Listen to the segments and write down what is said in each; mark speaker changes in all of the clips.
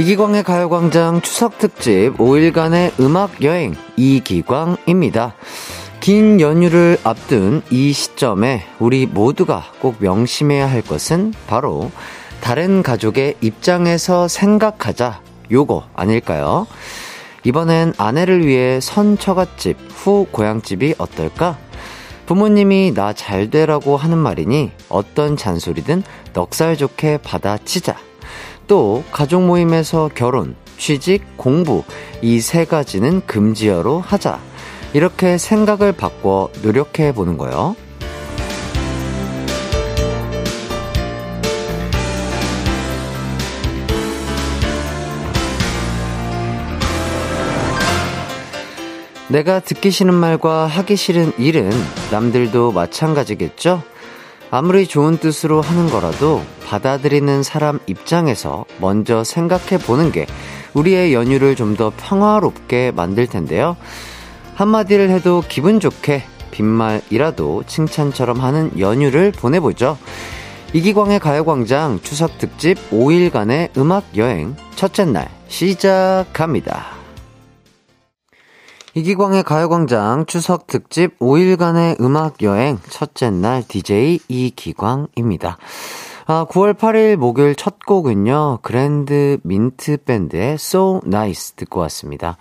Speaker 1: 이기광의 가요광장 추석특집 5일간의 음악여행 이기광입니다. 긴 연휴를 앞둔 이 시점에 우리 모두가 꼭 명심해야 할 것은 바로 다른 가족의 입장에서 생각하자 요거 아닐까요? 이번엔 아내를 위해 선 처갓집 후 고향집이 어떨까? 부모님이 나 잘 되라고 하는 말이니 어떤 잔소리든 넉살 좋게 받아치자. 또 가족 모임에서 결혼, 취직, 공부 이 세 가지는 금지어로 하자. 이렇게 생각을 바꿔 노력해 보는 거요. 내가 듣기 싫은 말과 하기 싫은 일은 남들도 마찬가지겠죠? 아무리 좋은 뜻으로 하는 거라도 받아들이는 사람 입장에서 먼저 생각해 보는 게 우리의 연휴를 좀 더 평화롭게 만들 텐데요. 한마디를 해도 기분 좋게 빈말이라도 칭찬처럼 하는 연휴를 보내보죠. 이기광의 가요광장 추석 특집 5일간의 음악 여행 첫째 날 시작합니다. 이기광의 가요광장 추석 특집 5일간의 음악 여행 첫째 날 DJ 이기광입니다. 아, 9월 8일 목요일 첫 곡은요, 그랜드 민트 밴드의 So Nice 듣고 왔습니다.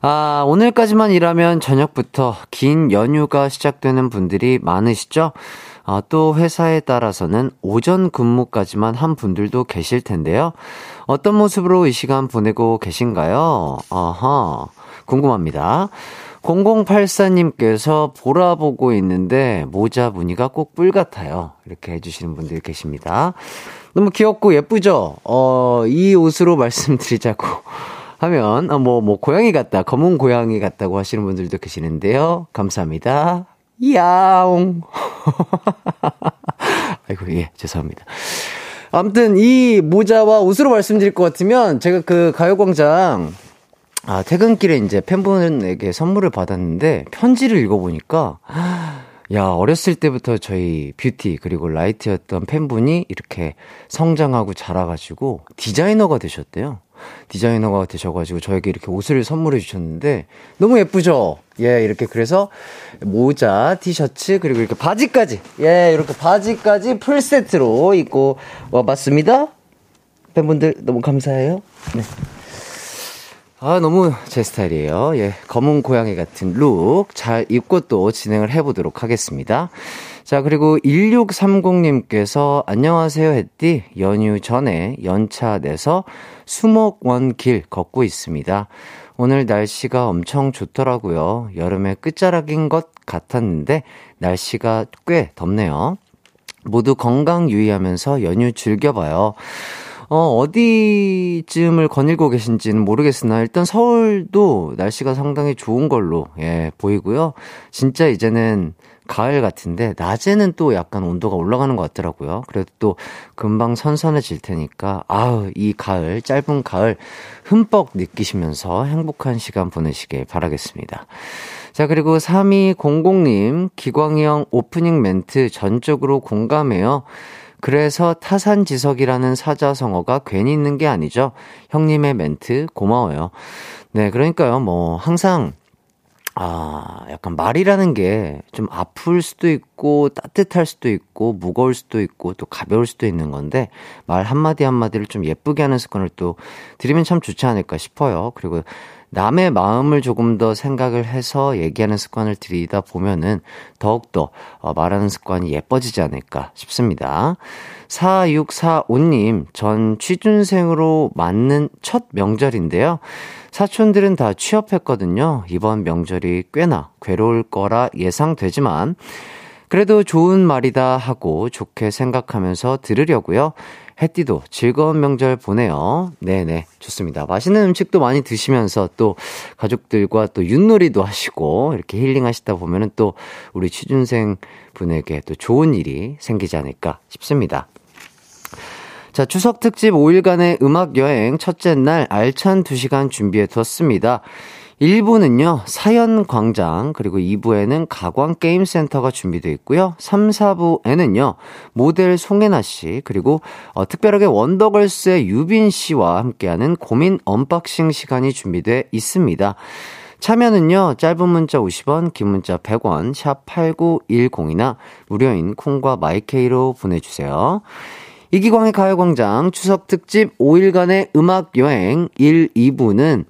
Speaker 1: 아, 오늘까지만 일하면 저녁부터 긴 연휴가 시작되는 분들이 많으시죠? 아, 또 회사에 따라서는 오전 근무까지만 한 분들도 계실 텐데요. 어떤 모습으로 이 시간 보내고 계신가요? 아하. 궁금합니다. 0084님께서 보라 보고 있는데 모자 무늬가 꼭 뿔 같아요. 이렇게 해주시는 분들이 계십니다. 너무 귀엽고 예쁘죠? 어, 이 옷으로 말씀드리자고 하면, 어, 뭐, 뭐, 고양이 같다, 검은 고양이 같다고 하시는 분들도 계시는데요. 감사합니다. 야옹. 아이고, 예, 죄송합니다. 아무튼 이 모자와 옷으로 말씀드릴 것 같으면 제가 그 가요광장 아, 퇴근길에 이제 팬분에게 선물을 받았는데 편지를 읽어보니까 야, 어렸을 때부터 저희 뷰티 그리고 라이트였던 팬분이 이렇게 성장하고 자라가지고 디자이너가 되셨대요. 디자이너가 되셔가지고 저에게 이렇게 옷을 선물해 주셨는데 너무 예쁘죠? 예, 이렇게 그래서 모자, 티셔츠 그리고 이렇게 바지까지 예, 이렇게 바지까지 풀 세트로 입고 와봤습니다. 팬분들 너무 감사해요. 네. 아, 너무 제 스타일이에요. 예. 검은 고양이 같은 룩 잘 입고 또 진행을 해보도록 하겠습니다. 자, 그리고 1630님께서 안녕하세요 했디 연휴 전에 연차 내서 수목원 길 걷고 있습니다. 오늘 날씨가 엄청 좋더라고요. 여름의 끝자락인 것 같았는데 날씨가 꽤 덥네요. 모두 건강 유의하면서 연휴 즐겨봐요. 어, 어디쯤을 거닐고 계신지는 모르겠으나 일단 서울도 날씨가 상당히 좋은 걸로 예, 보이고요. 진짜 이제는 가을 같은데 낮에는 또 약간 온도가 올라가는 것 같더라고요. 그래도 또 금방 선선해질 테니까 아우 이 가을 짧은 가을 흠뻑 느끼시면서 행복한 시간 보내시길 바라겠습니다. 자, 그리고 3200님, 기광이 형 오프닝 멘트 전적으로 공감해요. 그래서 타산지석이라는 사자성어가 괜히 있는 게 아니죠. 형님의 멘트 고마워요. 네, 그러니까요. 뭐 항상 아, 약간 말이라는 게 좀 아플 수도 있고, 따뜻할 수도 있고, 무거울 수도 있고, 또 가벼울 수도 있는 건데, 말 한마디 한마디를 좀 예쁘게 하는 습관을 또 들이면 참 좋지 않을까 싶어요. 그리고 남의 마음을 조금 더 생각을 해서 얘기하는 습관을 들이다 보면은 더욱더 어, 말하는 습관이 예뻐지지 않을까 싶습니다. 4645님, 전 취준생으로 맞는 첫 명절인데요. 사촌들은 다 취업했거든요. 이번 명절이 꽤나 괴로울 거라 예상되지만, 그래도 좋은 말이다 하고 좋게 생각하면서 들으려고요. 해띠도 즐거운 명절 보내요. 네네, 좋습니다. 맛있는 음식도 많이 드시면서 또 가족들과 또 윷놀이도 하시고 이렇게 힐링 하시다 보면은 또 우리 취준생 분에게 또 좋은 일이 생기지 않을까 싶습니다. 자, 추석 특집 5일간의 음악 여행 첫째 날 알찬 2시간 준비해 두었습니다. 1부는요, 사연 광장, 그리고 2부에는 가광 게임센터가 준비되어 있고요. 3, 4부에는요, 모델 송해나 씨, 그리고 어, 특별하게 원더걸스의 유빈 씨와 함께하는 고민 unboxing 시간이 준비되어 있습니다. 참여는요, 짧은 문자 50원, 긴 문자 100원, 샵 8910이나 무료인 콩과 마이케이로 보내주세요. 이기광의 가요광장 추석 특집 5일간의 음악 여행 1, 2부는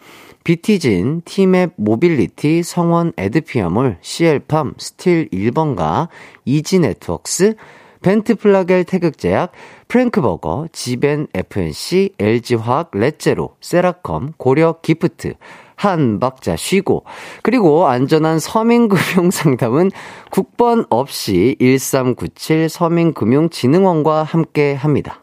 Speaker 1: 비티진, 티맵 모빌리티, 성원 에드피아몰, CL팜, 스틸 1번가, 이지 네트웍스, 벤트 플라겔 태극제약, 프랭크버거, 지벤 FNC, LG화학, 렛제로, 세라컴, 고려 기프트, 한 박자 쉬고, 그리고 안전한 서민금융 상담은 국번 없이 1397 서민금융진흥원과 함께 합니다.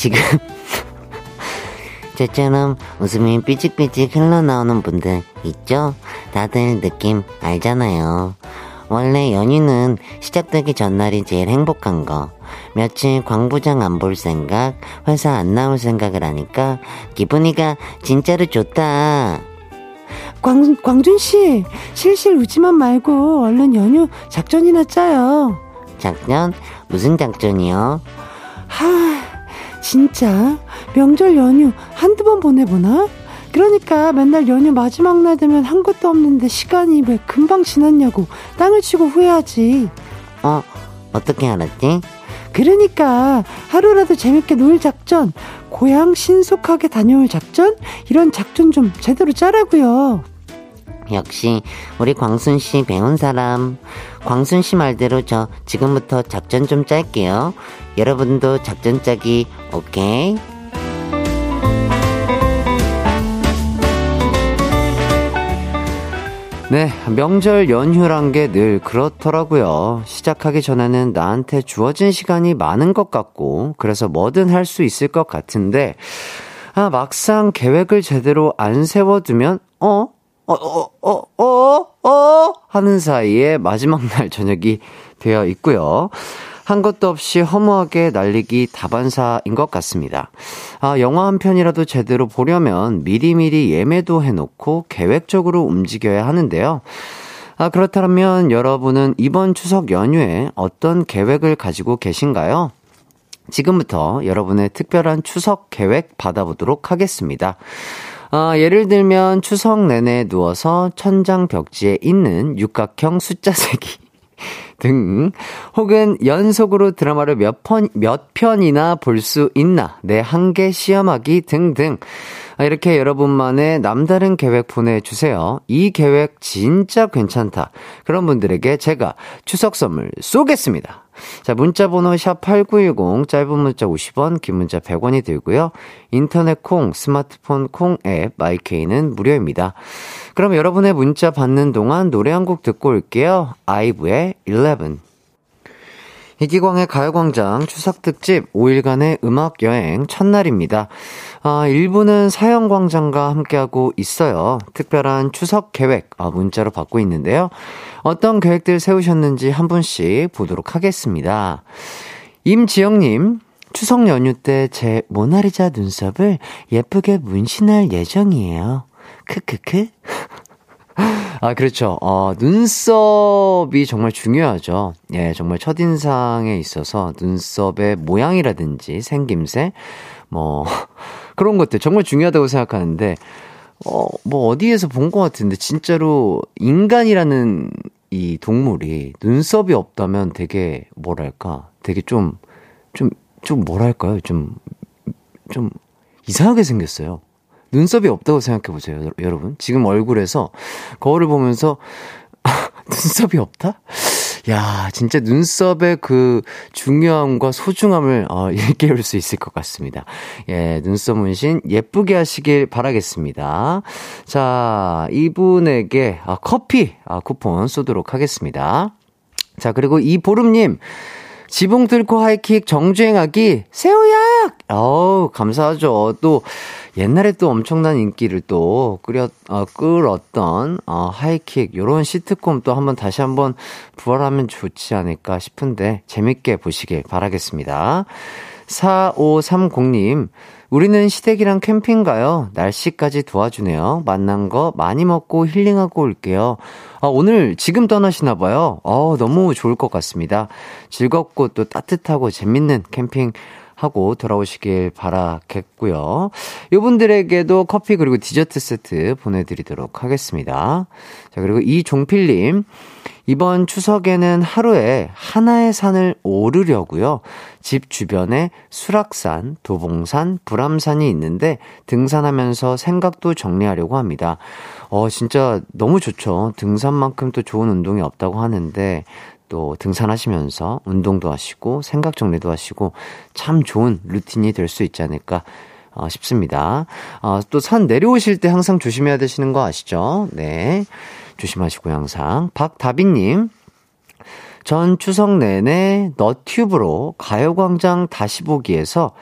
Speaker 2: 지금 저처럼 웃음이 삐직삐직 흘러나오는 분들 있죠? 다들 느낌 알잖아요. 원래 연휴는 시작되기 전날이 제일 행복한 거. 며칠 광부장 안 볼 생각, 회사 안 나올 생각을 하니까 기분이가 진짜로 좋다.
Speaker 3: 광, 광준씨, 실실 웃지만 말고 얼른 연휴 작전이나 짜요.
Speaker 2: 작전? 무슨 작전이요?
Speaker 3: 하, 진짜 명절 연휴 한두 번 보내보나? 그러니까 맨날 연휴 마지막 날 되면 한 것도 없는데 시간이 왜 금방 지났냐고 땅을 치고 후회하지.
Speaker 2: 어, 어떻게 알았지?
Speaker 3: 그러니까 하루라도 재밌게 놀 작전, 고향 신속하게 다녀올 작전, 이런 작전 좀 제대로 짜라고요.
Speaker 2: 역시 우리 광순 씨 배운 사람. 광순 씨 말대로 저 지금부터 작전 좀 짤게요. 여러분도 작전 짜기 오케이?
Speaker 1: 네, 명절 연휴란 게 늘 그렇더라고요. 시작하기 전에는 나한테 주어진 시간이 많은 것 같고, 그래서 뭐든 할 수 있을 것 같은데, 아, 막상 계획을 제대로 안 세워두면, 어? 어, 어, 어, 어, 어? 하는 사이에 마지막 날 저녁이 되어 있고요. 한 것도 없이 허무하게 날리기 다반사인 것 같습니다. 아, 영화 한 편이라도 제대로 보려면 미리미리 예매도 해놓고 계획적으로 움직여야 하는데요. 아, 그렇다면 여러분은 이번 추석 연휴에 어떤 계획을 가지고 계신가요? 지금부터 여러분의 특별한 추석 계획 받아보도록 하겠습니다. 아, 예를 들면 추석 내내 누워서 천장 벽지에 있는 육각형 숫자 세기 등 혹은 연속으로 드라마를 몇 편, 몇 편이나 볼 수 있나 내 한계 시험하기 등등 아, 이렇게 여러분만의 남다른 계획 보내주세요. 이 계획 진짜 괜찮다. 그런 분들에게 제가 추석 선물 쏘겠습니다. 자, 문자 번호 샵8910 짧은 문자 50원, 긴 문자 100원이 들고요. 인터넷 콩, 스마트폰 콩 앱 마이케이는 무료입니다. 그럼 여러분의 문자 받는 동안 노래 한 곡 듣고 올게요. 아이브의 11. 이기광의 가요광장 추석특집 5일간의 음악여행 첫날입니다. 아, 1부는 사연광장과 함께하고 있어요. 특별한 추석 계획, 아, 문자로 받고 있는데요. 어떤 계획들 세우셨는지 한 분씩 보도록 하겠습니다. 임지영님, 추석 연휴 때 제 모나리자 눈썹을 예쁘게 문신할 예정이에요. 크크크. 아, 그렇죠. 어, 눈썹이 정말 중요하죠. 예, 정말 첫인상에 있어서 눈썹의 모양이라든지 생김새, 뭐, 그런 것들 정말 중요하다고 생각하는데, 어, 뭐 어디에서 본 것 같은데, 진짜로 인간이라는 이 동물이 눈썹이 없다면 되게, 뭐랄까, 되게 좀, 좀, 좀 뭐랄까요? 좀, 좀 이상하게 생겼어요. 눈썹이 없다고 생각해 보세요, 여러분. 지금 얼굴에서 거울을 보면서 눈썹이 없다? 야, 진짜 눈썹의 그 중요함과 소중함을 어, 일깨울 수 있을 것 같습니다. 예, 눈썹 문신 예쁘게 하시길 바라겠습니다. 자, 이분에게 아, 커피 아, 쿠폰 쏘도록 하겠습니다. 자, 그리고 이보름님. 지붕 뚫고 하이킥 정주행하기 새우약! 어우, 감사하죠. 또, 옛날에 또 엄청난 인기를 또 끌었, 어, 끌었던, 어, 하이킥, 요런 시트콤 또 한번 다시 한번 부활하면 좋지 않을까 싶은데, 재밌게 보시길 바라겠습니다. 4530님, 우리는 시댁이랑 캠핑 가요. 날씨까지 도와주네요. 만난 거 많이 먹고 힐링하고 올게요. 아, 오늘 지금 떠나시나 봐요. 어, 너무 좋을 것 같습니다. 즐겁고 또 따뜻하고 재밌는 캠핑 하고 돌아오시길 바라겠고요. 이분들에게도 커피 그리고 디저트 세트 보내드리도록 하겠습니다. 자, 그리고 이종필님. 이번 추석에는 하루에 하나의 산을 오르려고요. 집 주변에 수락산, 도봉산, 불암산이 있는데 등산하면서 생각도 정리하려고 합니다. 어, 진짜 너무 좋죠. 등산만큼 또 좋은 운동이 없다고 하는데 또 등산하시면서 운동도 하시고 생각 정리도 하시고 참 좋은 루틴이 될 수 있지 않을까 어, 싶습니다. 어, 또 산 내려오실 때 항상 조심해야 되시는 거 아시죠? 네. 조심하시고 항상. 박다비님. 전 추석 내내 너튜브로 가요광장 다시 보기에서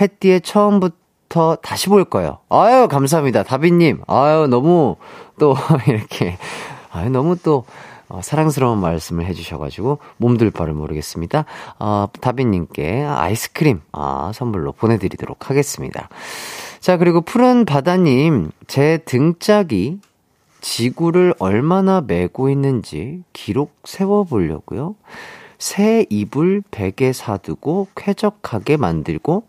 Speaker 1: 햇띠에 처음부터 다시 볼 거예요. 아유, 감사합니다. 다비님. 아유, 너무 또 이렇게. 아유, 너무 또 어, 사랑스러운 말씀을 해주셔가지고 몸둘 바를 모르겠습니다. 어, 다빈님께 아이스크림 아, 선물로 보내드리도록 하겠습니다. 자 그리고 푸른 바다님 제 등짝이 지구를 얼마나 메고 있는지 기록 세워보려고요. 새 이불 베개 사두고 쾌적하게 만들고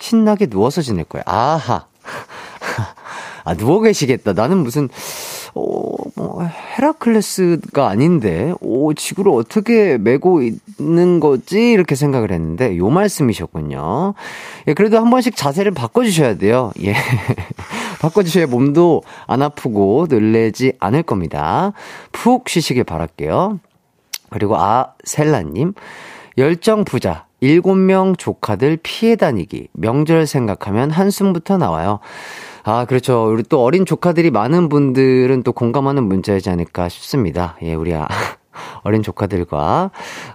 Speaker 1: 신나게 누워서 지낼 거예요. 아하. 아, 누워 계시겠다. 나는 무슨, 어, 뭐, 헤라클레스가 아닌데, 오, 지구를 어떻게 메고 있는 거지? 이렇게 생각을 했는데, 요 말씀이셨군요. 예, 그래도 한 번씩 자세를 바꿔주셔야 돼요. 예. 바꿔주셔야 몸도 안 아프고 늘래지 않을 겁니다. 푹 쉬시길 바랄게요. 그리고 아, 셀라님. 열정 부자. 일곱 명 조카들 피해 다니기. 명절 생각하면 한숨부터 나와요. 아, 그렇죠. 우리 또 어린 조카들이 많은 분들은 또 공감하는 문자이지 않을까 싶습니다. 예, 우리 아, 어린 조카들과,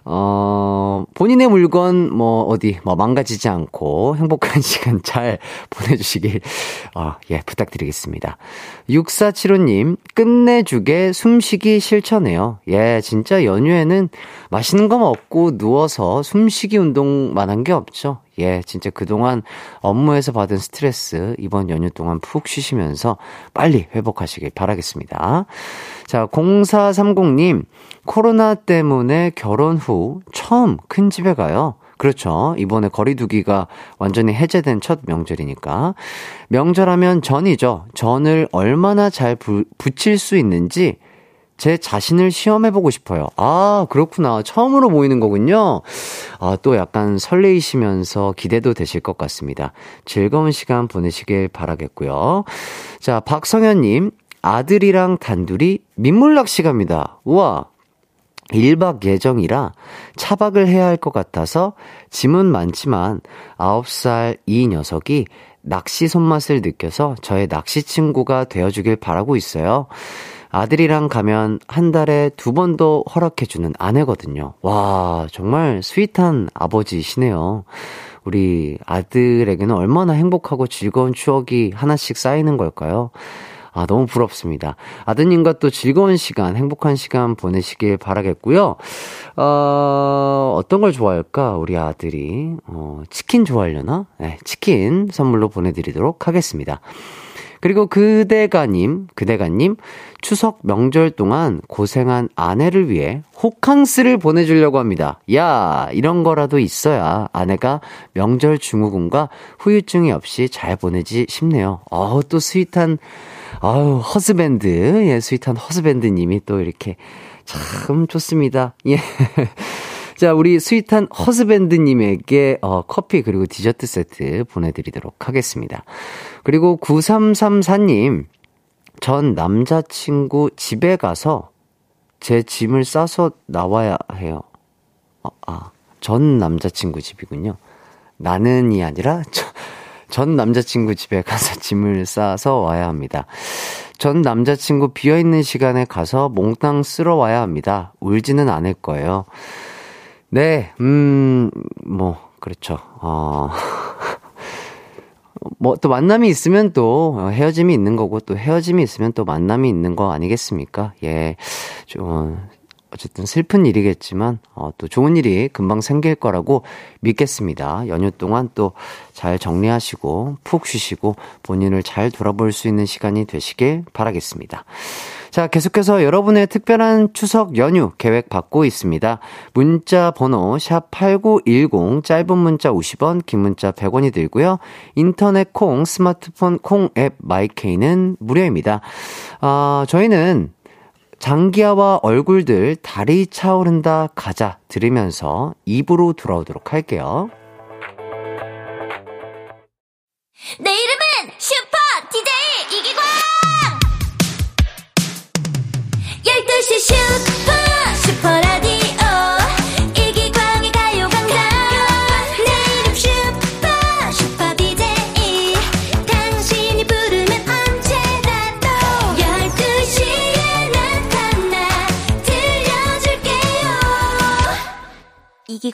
Speaker 1: 어, 본인의 물건, 뭐, 어디, 뭐, 망가지지 않고 행복한 시간 잘 보내주시길, 어, 예, 부탁드리겠습니다. 6475님, 끝내주게 숨쉬기 실천해요. 예, 진짜 연휴에는 맛있는 거 먹고 누워서 숨쉬기 운동만 한 게 없죠. 예, 진짜 그동안 업무에서 받은 스트레스 이번 연휴 동안 푹 쉬시면서 빨리 회복하시길 바라겠습니다. 자, 0430님, 코로나 때문에 결혼 후 처음 큰 집에 가요. 그렇죠. 이번에 거리두기가 완전히 해제된 첫 명절이니까. 명절하면 전이죠. 전을 얼마나 잘 부, 붙일 수 있는지 제 자신을 시험해보고 싶어요. 아, 그렇구나. 처음으로 모이는 거군요. 아, 또 약간 설레이시면서 기대도 되실 것 같습니다. 즐거운 시간 보내시길 바라겠고요. 자, 박성현님, 아들이랑 단둘이 민물낚시 갑니다. 우와. 1박 예정이라 차박을 해야 할 것 같아서 짐은 많지만 9살 이 녀석이 낚시 손맛을 느껴서 저의 낚시 친구가 되어주길 바라고 있어요. 아들이랑 가면 한 달에 두 번도 허락해주는 아내거든요. 와, 정말 스윗한 아버지시네요. 우리 아들에게는 얼마나 행복하고 즐거운 추억이 하나씩 쌓이는 걸까요? 아, 너무 부럽습니다. 아드님과 또 즐거운 시간, 행복한 시간 보내시길 바라겠고요. 어, 어떤 걸 좋아할까? 우리 아들이. 어, 치킨 좋아하려나? 네, 치킨 선물로 보내드리도록 하겠습니다. 그리고 그대가님, 그대가님, 추석 명절 동안 고생한 아내를 위해 호캉스를 보내주려고 합니다. 야, 이런 거라도 있어야 아내가 명절 증후군과 후유증이 없이 잘 보내지 싶네요. 어우, 또 스윗한, 아유, 허스밴드, 예, sweet한 husband님이 또 이렇게 참 좋습니다. 예. 자, 우리 sweet한 husband님에게 어, 커피 그리고 디저트 세트 보내드리도록 하겠습니다. 그리고 9334님, 전 남자친구 집에 가서 제 짐을 싸서 나와야 해요. 아, 아, 전 남자친구 집이군요. 나는이 아니라 저, 전 남자친구 집에 가서 짐을 싸서 와야 합니다. 전 남자친구 비어있는 시간에 가서 몽땅 쓸어 와야 합니다. 울지는 않을 거예요. 네, 음, 뭐, 그렇죠. 어, 뭐, 또 만남이 있으면 또 헤어짐이 있는 거고, 또 헤어짐이 있으면 또 만남이 있는 거 아니겠습니까? 예. 좀, 어쨌든 슬픈 일이겠지만 어, 또 좋은 일이 금방 생길 거라고 믿겠습니다. 연휴 동안 또 잘 정리하시고 푹 쉬시고 본인을 잘 돌아볼 수 있는 시간이 되시길 바라겠습니다. 자, 계속해서 여러분의 특별한 추석 연휴 계획 받고 있습니다. 문자 번호 샵8910 짧은 문자 50원, 긴 문자 100원이 들고요. 인터넷 콩, 스마트폰 콩 앱 마이케이는 무료입니다. 아, 저희는 장기하와 얼굴들 다리 차오른다 가자 들으면서 입으로 돌아오도록 할게요.
Speaker 4: 내 이름은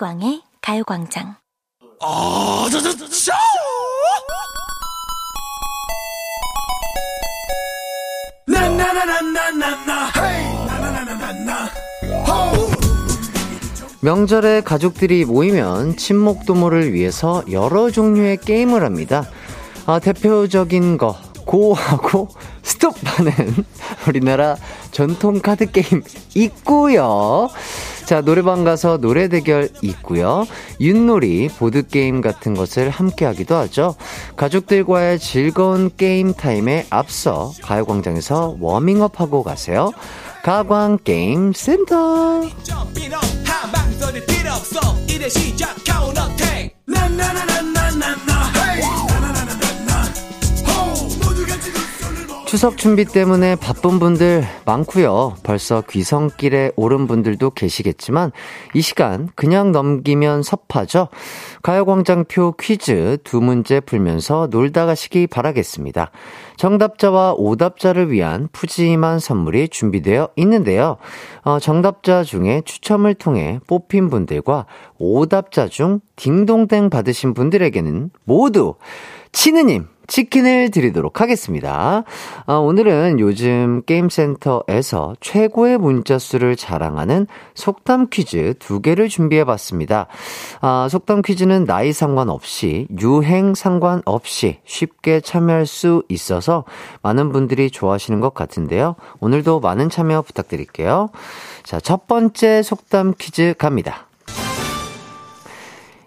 Speaker 4: 이기광의 가요광장. 당신이 부르면 언제라도 12시에 나타나
Speaker 1: 명절에 가족들이 모이면 친목 도모를 위해서 여러 종류의 게임을 합니다. 아, 대표적인 거 고하고 스톱하는 우리나라 전통 카드 게임 있고요. 자, 노래방 가서 노래 대결 있고요. 윷놀이, 보드 게임 같은 것을 함께 하기도 하죠. 가족들과의 즐거운 게임 타임에 앞서 가요광장에서 워밍업 하고 가세요. 가광 게임 센터. 추석 준비 때문에 바쁜 분들 많고요. 벌써 귀성길에 오른 분들도 계시겠지만 이 시간 그냥 넘기면 섭하죠. 가요광장표 퀴즈 두 문제 풀면서 놀다 가시기 바라겠습니다. 정답자와 오답자를 위한 푸짐한 선물이 준비되어 있는데요. 어, 정답자 중에 추첨을 통해 뽑힌 분들과 오답자 중 딩동댕 받으신 분들에게는 모두 치느님 치킨을 드리도록 하겠습니다. 아, 오늘은 요즘 게임센터에서 최고의 문자 수를 자랑하는 속담 퀴즈 두 개를 준비해 봤습니다. 아, 속담 퀴즈는 나이 상관없이, 유행 상관없이 쉽게 참여할 수 있어서 많은 분들이 좋아하시는 것 같은데요. 오늘도 많은 참여 부탁드릴게요. 자, 첫 번째 속담 퀴즈 갑니다.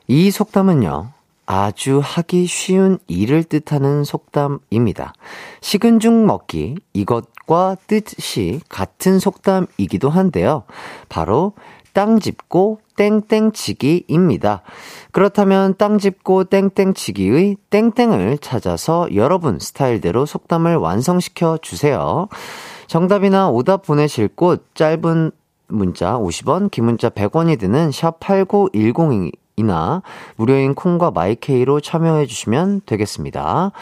Speaker 1: 이 속담은요, 아주 하기 쉬운 일을 뜻하는 속담입니다. 식은 죽 먹기, 이것과 뜻이 같은 속담이기도 한데요. 바로 땅 짚고 땡땡치기입니다. 그렇다면 땅 짚고 땡땡치기의 땡땡을 찾아서 여러분 스타일대로 속담을 완성시켜 주세요. 정답이나 오답 보내실 곳 짧은 문자 50원, 긴 문자 100원이 드는 샵 8910 이 이나 무료인 콩과 마이케이로 참여해 주시면 되겠습니다.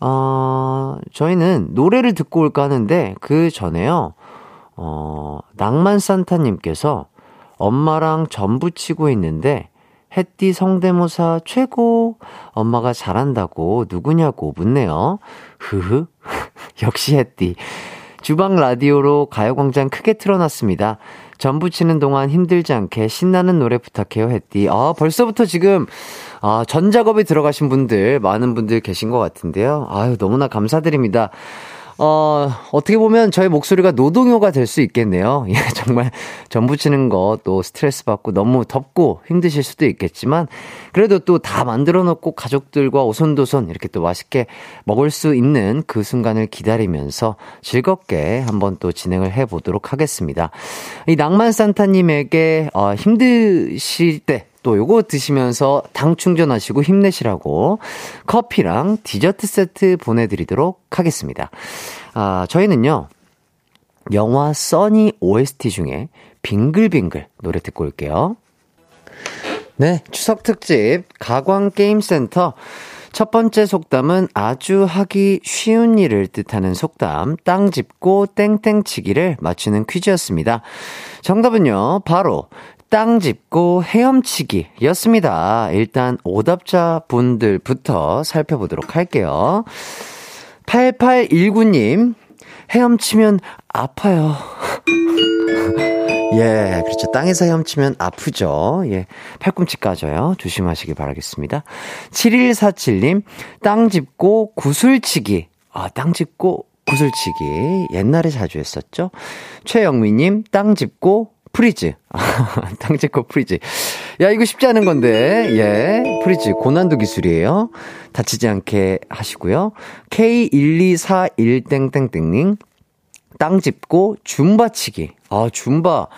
Speaker 1: 어, 저희는 노래를 듣고 올까 하는데 그 전에요. 어, 낭만 산타 님께서 엄마랑 전부 치고 있는데 햇띠 성대모사 최고 엄마가 잘한다고 누구냐고 묻네요. 흐흐 역시 햇띠 주방 라디오로 가요광장 크게 틀어놨습니다. 전부 치는 동안 힘들지 않게 신나는 노래 부탁해요, 했디. 아, 벌써부터 지금, 아, 전 작업에 들어가신 분들, 많은 분들 계신 것 같은데요. 아유, 너무나 감사드립니다. 어, 어떻게 보면 저의 목소리가 노동요가 될 수 있겠네요. 예, 정말 전 부 치는 거 또 스트레스 받고 너무 덥고 힘드실 수도 있겠지만, 그래도 또 다 만들어 놓고 가족들과 오손도손 이렇게 또 맛있게 먹을 수 있는 그 순간을 기다리면서 즐겁게 한번 또 진행을 해 보도록 하겠습니다. 이 낭만 산타님에게 어, 힘드실 때, 또 요거 드시면서 당 충전하시고 힘내시라고 커피랑 디저트 세트 보내드리도록 하겠습니다. 아, 저희는요, 영화 써니 OST 중에 빙글빙글 노래 듣고 올게요. 네, 추석 특집 가광 게임 센터 첫 번째 속담은 아주 하기 쉬운 일을 뜻하는 속담, 땅 짚고 땡땡치기를 맞추는 퀴즈였습니다. 정답은요, 바로 땅 짚고 헤엄치기 였습니다. 일단 오답자 분들부터 살펴보도록 할게요. 8819님, 헤엄치면 아파요. 예, 그렇죠. 땅에서 헤엄치면 아프죠. 예, 팔꿈치 까져요. 조심하시기 바라겠습니다. 7147님, 땅 짚고 구슬치기. 아, 땅 짚고 구슬치기. 옛날에 자주 했었죠. 최영미님, 땅 짚고 freeze. 땅 짚고 freeze. 야, 이거 쉽지 않은 건데, 예. freeze. 고난도 기술이에요. 다치지 않게 하시고요. K1241땡땡땡님. 땅 짚고 줌바치기. 아, 줌바.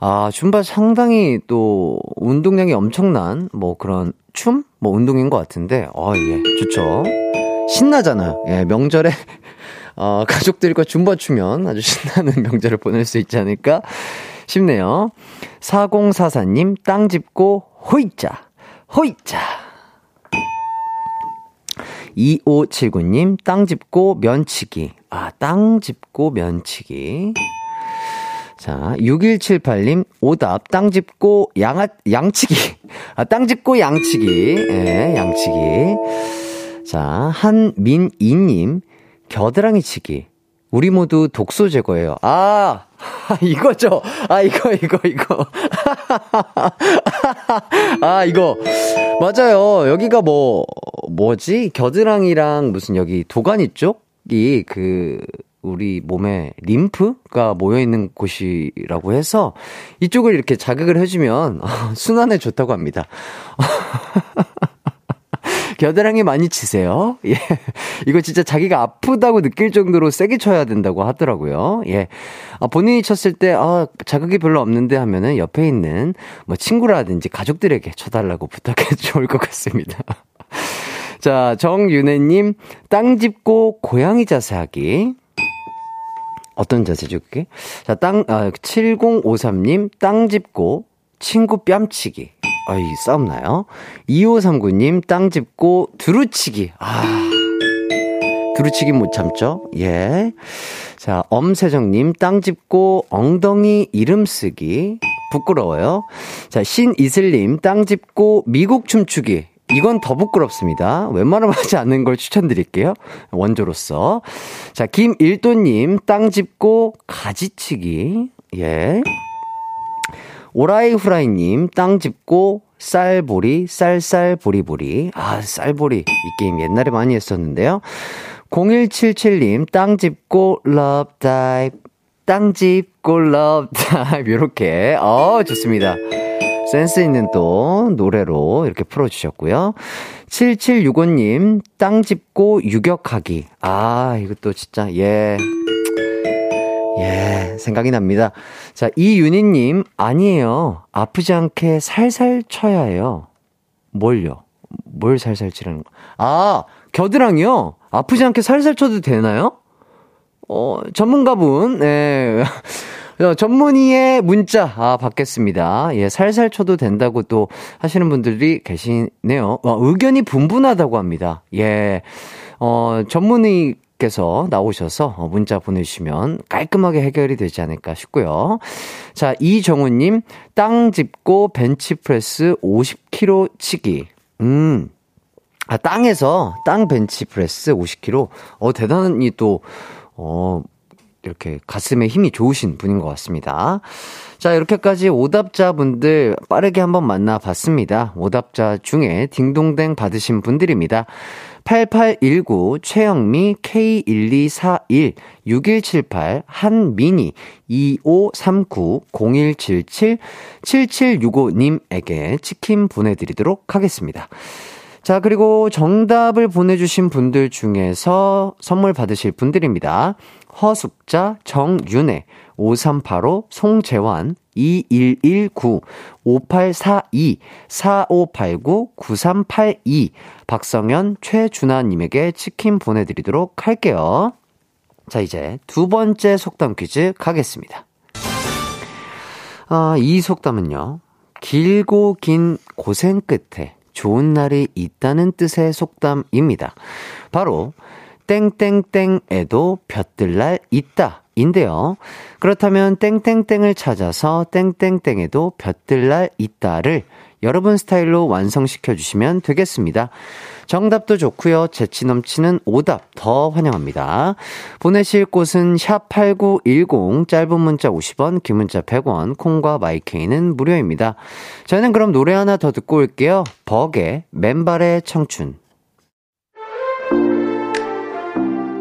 Speaker 1: 아, 줌바 상당히 또 운동량이 엄청난 뭐 그런 춤? 뭐 운동인 것 같은데, 아, 예. 좋죠. 신나잖아요. 예, 명절에 어, 가족들과 줌바 추면 아주 신나는 명절을 보낼 수 있지 않을까 싶네요. 4044님, 땅 짚고, 호이자, 호이자. 2579님, 땅 짚고 면치기. 아, 땅 짚고 면치기. 자, 6178님, 오답, 땅 짚고 양아, 양치기. 아, 땅 짚고 양치기. 예, 양치기. 자, 한민이님, 겨드랑이 치기. 우리 모두 독소 제거예요. 아, 이거죠. 아, 이거, 이거, 이거. 아, 이거. 맞아요. 여기가 뭐, 뭐지? 겨드랑이랑 무슨 여기 도가니 쪽이 그, 우리 몸에 림프가 모여있는 곳이라고 해서 이쪽을 이렇게 자극을 해주면 순환에 좋다고 합니다. 겨드랑이 많이 치세요. 예. 이거 진짜 자기가 아프다고 느낄 정도로 세게 쳐야 된다고 하더라고요. 예. 아, 본인이 쳤을 때, 아, 자극이 별로 없는데 하면은 옆에 있는 뭐 친구라든지 가족들에게 쳐달라고 부탁해도 좋을 것 같습니다. 자, 정윤혜님, 땅 짚고 고양이 자세 하기. 어떤 자세죠, 그게? 자, 땅, 아, 7053님, 땅 짚고 친구 뺨치기. 어이, 싸움 나요? 2539님, 땅 짚고 두루치기. 아, 두루치기 못 참죠? 예. 자, 엄세정님, 땅 짚고 엉덩이 이름 쓰기. 부끄러워요. 자, 신이슬님, 땅 짚고 미국 춤추기. 이건 더 부끄럽습니다. 웬만하면 하지 않는 걸 추천드릴게요. 원조로서. 자, 김일도님, 땅 짚고 가지치기. 예. 오라이 후라이님, 땅 짚고 쌀보리, 쌀쌀 보리보리. 아, 쌀보리. 이 게임 옛날에 많이 했었는데요. 0177님, 땅 짚고 love dive. 땅 짚고 love dive. 요렇게. 어, 좋습니다. 센스 있는 또 노래로 이렇게 풀어주셨고요. 7765님, 땅 짚고 유격하기. 아, 이것도 진짜, 예. 예, 생각이 납니다. 자, 이윤희님, 아니에요. 아프지 않게 살살 쳐야 해요. 뭘요? 뭘 살살 치라는 거? 아, 겨드랑이요? 아프지 않게 살살 쳐도 되나요? 어, 전문가분, 예. 전문의의 문자, 아, 받겠습니다. 예, 살살 쳐도 된다고 또 하시는 분들이 계시네요. 어, 의견이 분분하다고 합니다. 예. 어, 전문의 께서 나오셔서 문자 보내주시면 깔끔하게 해결이 되지 않을까 싶고요. 자, 이정우님, 땅 짚고 벤치프레스 50kg 치기. 음, 아, 땅에서 땅 벤치프레스 50kg. 어, 대단히 또, 어, 이렇게 가슴에 힘이 좋으신 분인 것 같습니다. 자, 이렇게까지 오답자 분들 빠르게 한번 만나봤습니다. 오답자 중에 딩동댕 받으신 분들입니다. 8819 최영미 K1241 6178 한미니 2539 0177 7765님에게 치킨 보내드리도록 하겠습니다. 자, 그리고 정답을 보내주신 분들 중에서 선물 받으실 분들입니다. 허숙자, 정윤혜, 5385, 송재환, 2119, 5842, 4589, 9382, 박성현, 최준하님에게 치킨 보내드리도록 할게요. 자, 이제 두 번째 속담 퀴즈 가겠습니다. 아, 이 속담은요. 길고 긴 고생 끝에 좋은 날이 있다는 뜻의 속담입니다. 바로 땡땡땡에도 볕들 날 있다. 인데요. 그렇다면 땡땡땡을 찾아서 땡땡땡에도 볕들 날 있다를 여러분 스타일로 완성시켜 주시면 되겠습니다. 정답도 좋고요. 재치 넘치는 오답 더 환영합니다. 보내실 곳은 샵8910 짧은 문자 50원, 긴 문자 100원, 콩과 마이케이는 무료입니다. 저는 그럼 노래 하나 더 듣고 올게요. 벅의 맨발의 청춘.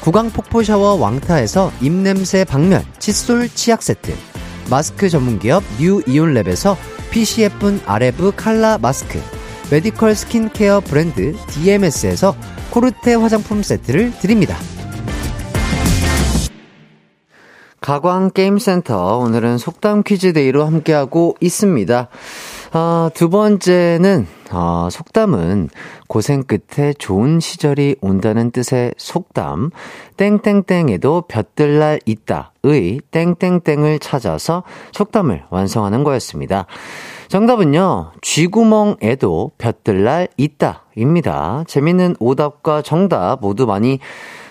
Speaker 1: 구강 폭포 샤워 왕타에서 입냄새 박멸 칫솔 치약 세트, 마스크 전문기업 뉴 이온랩에서 예쁜 아레브 칼라 마스크, 메디컬 스킨케어 브랜드 DMS에서 코르테 화장품 세트를 드립니다. 가광 게임센터 오늘은 속담 퀴즈 day로 함께하고 있습니다. 아, 두 번째는 아, 속담은 고생 끝에 좋은 시절이 온다는 뜻의 속담 땡땡땡에도 볕들 날 있다 의 땡땡땡을 찾아서 속담을 완성하는 거였습니다. 정답은요. 쥐구멍에도 볕들 날 있다 입니다. 재밌는 오답과 정답 모두 많이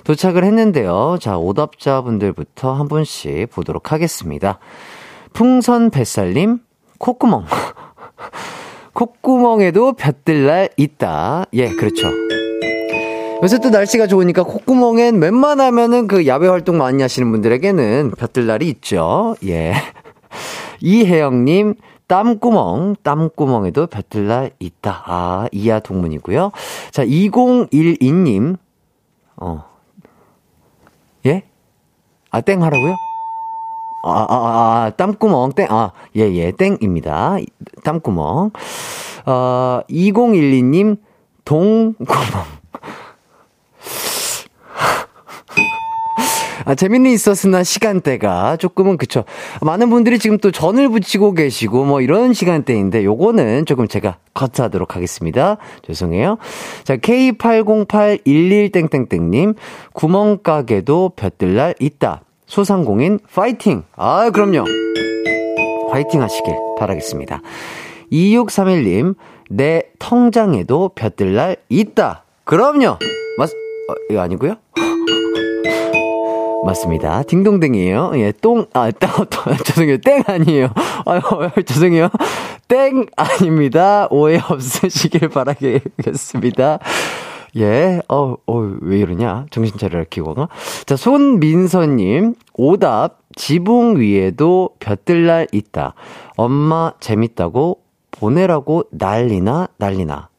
Speaker 1: 도착을 했는데요. 자, 오답자분들부터 한 분씩 보도록 하겠습니다. 풍선 뱃살님, 콧구멍. 콧구멍에도 볕들 날 있다. 예, 그렇죠. 요새 또 날씨가 좋으니까 콧구멍엔 웬만하면은 그 야외 활동 많이 하시는 분들에게는 볕들 날이 있죠. 예. 이혜영님, 땀구멍, 땀구멍에도 볕들 날 있다. 아, 이하 동문이고요. 자, 2012님, 어, 예? 아, 땡 하라고요? 아, 아, 아, 아, 땀구멍, 땡, 아, 예, 예, 땡입니다. 땀구멍. 어, 2012님, 동구멍. 아, 재밌는 있었으나 시간대가 조금은 그쵸. 많은 분들이 지금 또 전을 붙이고 계시고 뭐 이런 시간대인데 요거는 조금 제가 커트하도록 하겠습니다. 죄송해요. 자, K808111땡땡땡님, 구멍가게도 볕들날 있다. 소상공인 파이팅! 아, 그럼요. 파이팅 하시길 바라겠습니다. 2631님, 내 통장에도 볕들 날 있다. 그럼요. 맞, 어, 이거 아니고요? 맞습니다. 딩동댕이에요. 예, 똥, 아, 땡, 죄송해요. 땡 아니에요. 아유, 죄송해요. 땡 아닙니다. 오해 없으시길 바라겠습니다. 예, 어, 어, 왜 이러냐? 정신 차려라, 기고가. 자, 손민서님, 오답, 지붕 위에도 볕들날 있다. 엄마 재밌다고 보내라고 난리나 난리나.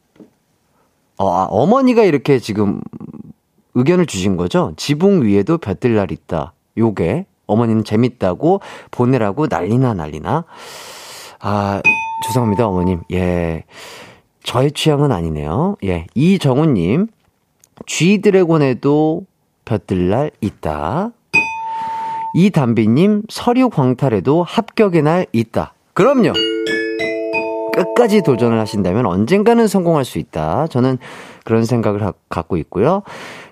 Speaker 1: 어, 아, 어머니가 이렇게 지금 의견을 주신 거죠? 지붕 위에도 볕들날 있다. 요게 어머니는 재밌다고 보내라고 난리나 난리나. 아, 죄송합니다, 어머님. 예. 저의 취향은 아니네요. 예. 이정우님, G 드래곤에도 볕들 날 있다. 이담비님, 서류 광탈에도 합격의 날 있다. 그럼요! 끝까지 도전을 하신다면 언젠가는 성공할 수 있다. 저는 그런 생각을 하, 갖고 있고요.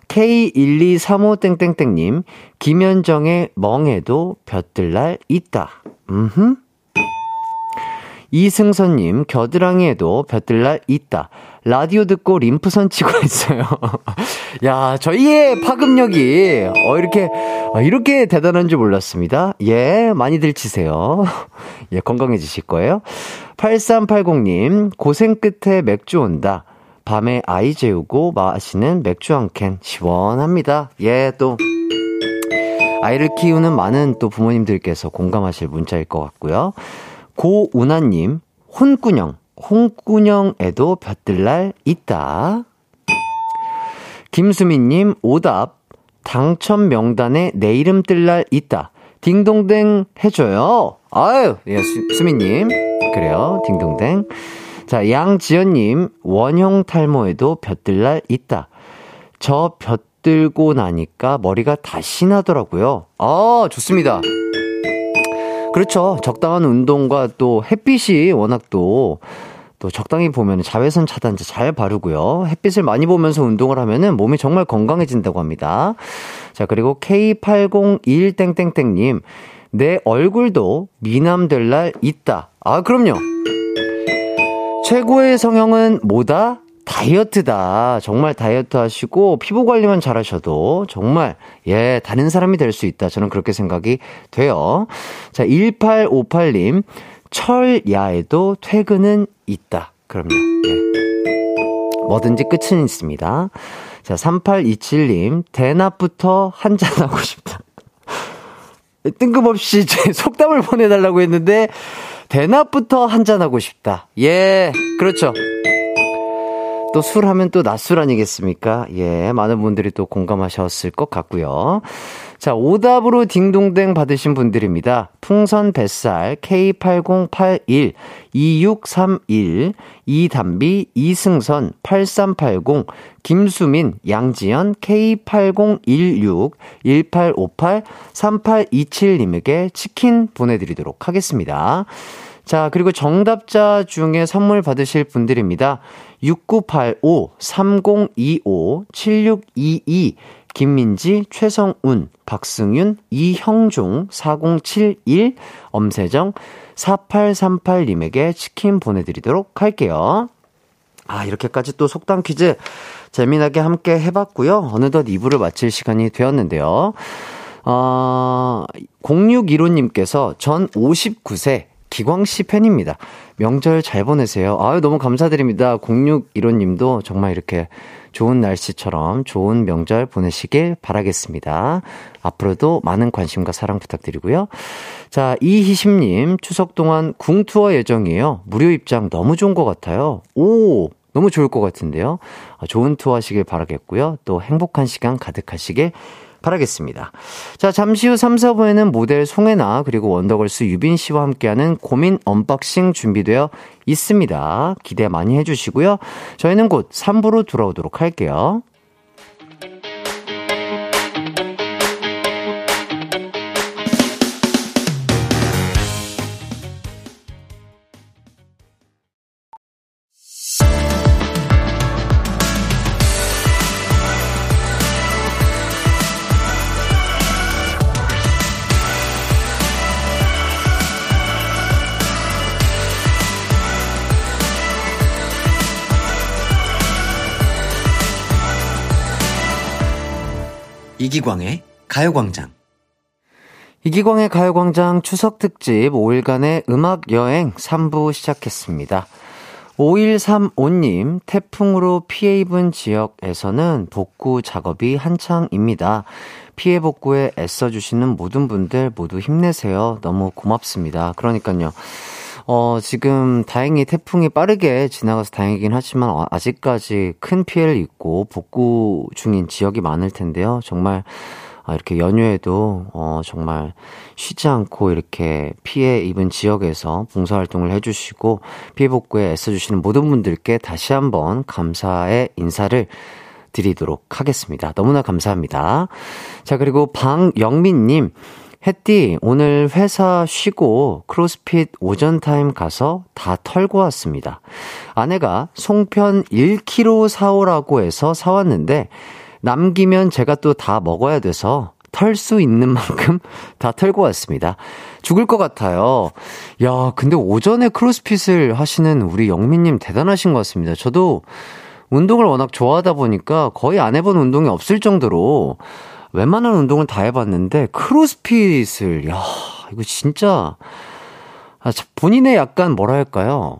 Speaker 1: K1235땡땡땡님, 김현정의 멍에도 볕들 날 있다. 음흠. 이승선님, 겨드랑이에도 볕들날 있다. 라디오 듣고 림프선 치고 있어요. 야, 저희의 파급력이, 어, 이렇게, 어, 이렇게 대단한 줄 몰랐습니다. 예, 많이들 치세요. 예, 건강해지실 거예요. 8380님, 고생 끝에 맥주 온다. 밤에 아이 재우고 마시는 맥주 한 캔 시원합니다. 예, 또 아이를 키우는 많은 또 부모님들께서 공감하실 문자일 것 같고요. 고운하님, 혼꾸녕, 홍꾸녕에도 볕들날 있다. 김수민님, 오답, 당첨 명단에 내 이름 뜰 날 있다. 딩동댕 해줘요. 아유, 예, 수, 수민님. 그래요, 딩동댕. 자, 양지연님, 원형 탈모에도 볕들 날 있다. 저 볕들고 나니까 머리가 다시 나더라고요. 아, 좋습니다. 그렇죠. 적당한 운동과 또 햇빛이 워낙 또, 또 적당히 보면 자외선 차단제 잘 바르고요. 햇빛을 많이 보면서 운동을 하면은 몸이 정말 건강해진다고 합니다. 자, 그리고 K8021땡땡땡님, 내 얼굴도 미남 될 날 있다. 아, 그럼요. 최고의 성형은 뭐다? 다이어트다. 정말 다이어트 하시고 피부 관리만 잘 하셔도 정말 예, 다른 사람이 될 수 있다. 저는 그렇게 생각이 돼요. 자, 1858님. 철야에도 퇴근은 있다. 그럼요. 예. 뭐든지 끝은 있습니다. 자, 3827님. 대낮부터 한잔하고 싶다. 뜬금없이 제 속담을 보내달라고 했는데, 대낮부터 한잔하고 싶다. 예, 그렇죠. 또 술 하면 또 낮술 아니겠습니까? 예, 많은 분들이 또 공감하셨을 것 같고요. 자, 오답으로 딩동댕 받으신 분들입니다. 풍선 뱃살 K8081 2631 이담비 이승선 8380 김수민 양지연 K8016 1858 3827님에게 치킨 보내드리도록 하겠습니다. 자, 그리고 정답자 중에 선물 받으실 분들입니다. 6985-3025-7622 김민지, 최성운, 박승윤, 이형종, 4071, 엄세정, 4838님에게 치킨 보내드리도록 할게요. 아, 이렇게까지 또 속담 퀴즈 재미나게 함께 해봤고요. 어느덧 2부를 마칠 시간이 되었는데요. 어, 0615님께서 전 59세 기광 씨 팬입니다. 명절 잘 보내세요. 아유, 너무 감사드립니다. 0615 님도 정말 이렇게 좋은 날씨처럼 좋은 명절 보내시길 바라겠습니다. 앞으로도 많은 관심과 사랑 부탁드리고요. 자, 이희심 님, 추석 동안 궁 투어 예정이에요. 무료 입장 너무 좋은 것 같아요. 오! 너무 좋을 것 같은데요. 아, 좋은 투어 하시길 바라겠고요. 또 행복한 시간 가득하시길 바라겠습니다. 자, 잠시 후 3, 4부에는 모델 송해나 그리고 원더걸스 유빈 씨와 함께하는 고민 언박싱 준비되어 있습니다. 기대 많이 해주시고요. 저희는 곧 3부로 돌아오도록 할게요.
Speaker 5: 이기광의 가요광장.
Speaker 1: 이기광의 가요광장 추석 특집 5일간의 음악 여행 3부 시작했습니다. 5135님, 태풍으로 피해 입은 지역에서는 복구 작업이 한창입니다. 피해 복구에 애써주시는 모든 분들 모두 힘내세요. 너무 고맙습니다. 그러니까요. 어, 지금 다행히 태풍이 빠르게 지나가서 다행이긴 하지만 어, 아직까지 큰 피해를 입고 복구 중인 지역이 많을 텐데요. 정말 아, 이렇게 연휴에도 어, 정말 쉬지 않고 이렇게 피해 입은 지역에서 봉사활동을 해주시고 피해 복구에 애써주시는 모든 분들께 다시 한번 감사의 인사를 드리도록 하겠습니다. 너무나 감사합니다. 자, 그리고 방영민님. 햇띠, 오늘 회사 쉬고 크로스핏 오전 타임 가서 다 털고 왔습니다. 아내가 송편 1kg 사오라고 해서 사왔는데, 남기면 제가 또 다 먹어야 돼서 털 수 있는 만큼 다 털고 왔습니다. 죽을 것 같아요. 야, 근데 오전에 크로스핏을 하시는 우리 영민님 대단하신 것 같습니다. 저도 운동을 워낙 좋아하다 보니까 거의 안 해본 운동이 없을 정도로 웬만한 운동을 다 해봤는데 크로스핏을 야 이거 진짜. 아, 본인의 약간 뭐랄까요?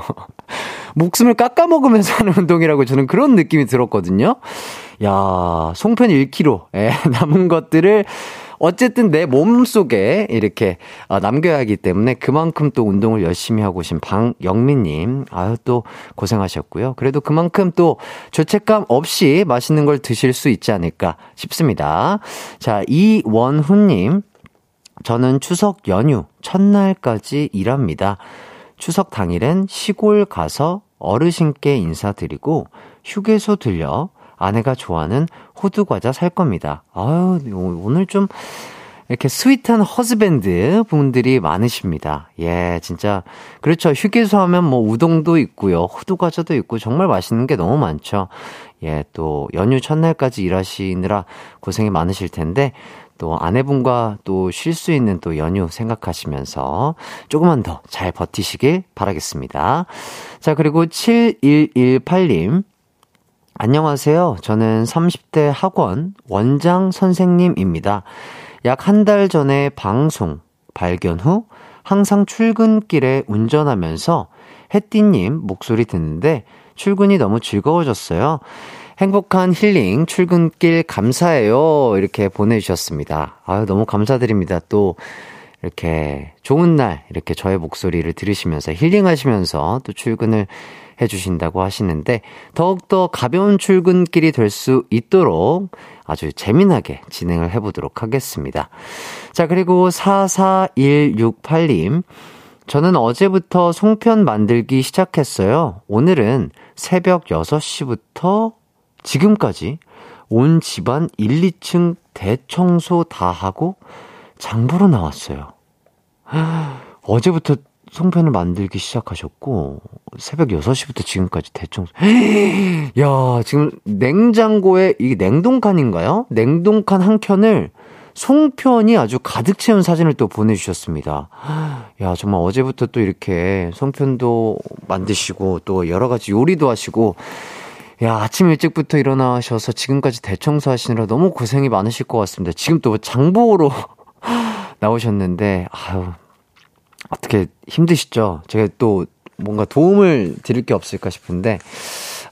Speaker 1: 목숨을 깎아먹으면서 하는 운동이라고 저는 그런 느낌이 들었거든요. 야 송편 1kg 예, 남은 것들을 어쨌든 내 몸속에 이렇게 어, 남겨야 하기 때문에 그만큼 또 운동을 열심히 하고 오신 방영민님, 아유, 또 고생하셨고요. 그래도 그만큼 또 죄책감 없이 맛있는 걸 드실 수 있지 않을까 싶습니다. 자, 이원훈님, 저는 추석 연휴 첫날까지 일합니다. 추석 당일엔 시골 가서 어르신께 인사드리고 휴게소 들려 아내가 좋아하는 호두 과자 살 겁니다. 아유, 오늘 좀 이렇게 스윗한 허즈밴드 분들이 많으십니다. 예, 진짜. 그렇죠. 휴게소 하면 뭐 우동도 있고요. 호두 과자도 있고 정말 맛있는 게 너무 많죠. 예, 또 연휴 첫날까지 일하시느라 고생이 많으실 텐데 또 아내분과 또 쉴 수 있는 또 연휴 생각하시면서 조금만 더 잘 버티시길 바라겠습니다. 자, 그리고 7118님. 안녕하세요. 저는 30대 학원 원장 선생님입니다. 약 한 달 전에 방송 발견 후 항상 출근길에 운전하면서 햇띠님 목소리 듣는데 출근이 너무 즐거워졌어요. 행복한 힐링 출근길 감사해요. 이렇게 보내주셨습니다. 아유, 너무 감사드립니다. 또, 이렇게 좋은 날, 이렇게 저의 목소리를 들으시면서 힐링하시면서 또 출근을 해주신다고 하시는데 더욱더 가벼운 출근길이 될 수 있도록 아주 재미나게 진행을 해보도록 하겠습니다. 자, 그리고 44168님. 저는 어제부터 송편 만들기 시작했어요. 오늘은 새벽 6시부터 지금까지 온 집안 1, 2층 대청소 다 하고 장보러 나왔어요. 어제부터 송편을 만들기 시작하셨고 새벽 6시부터 지금까지 대충 야, 지금 냉장고에 이게 냉동칸인가요? 냉동칸 한 켠을 송편이 아주 가득 채운 사진을 또 보내주셨습니다. 야, 정말 어제부터 또 이렇게 송편도 만드시고 또 여러 가지 요리도 하시고 야, 아침 일찍부터 일어나셔서 지금까지 대청소 하시느라 너무 고생이 많으실 것 같습니다. 지금 또 장보러 나오셨는데, 아유, 어떻게 힘드시죠? 제가 또 뭔가 도움을 드릴 게 없을까 싶은데,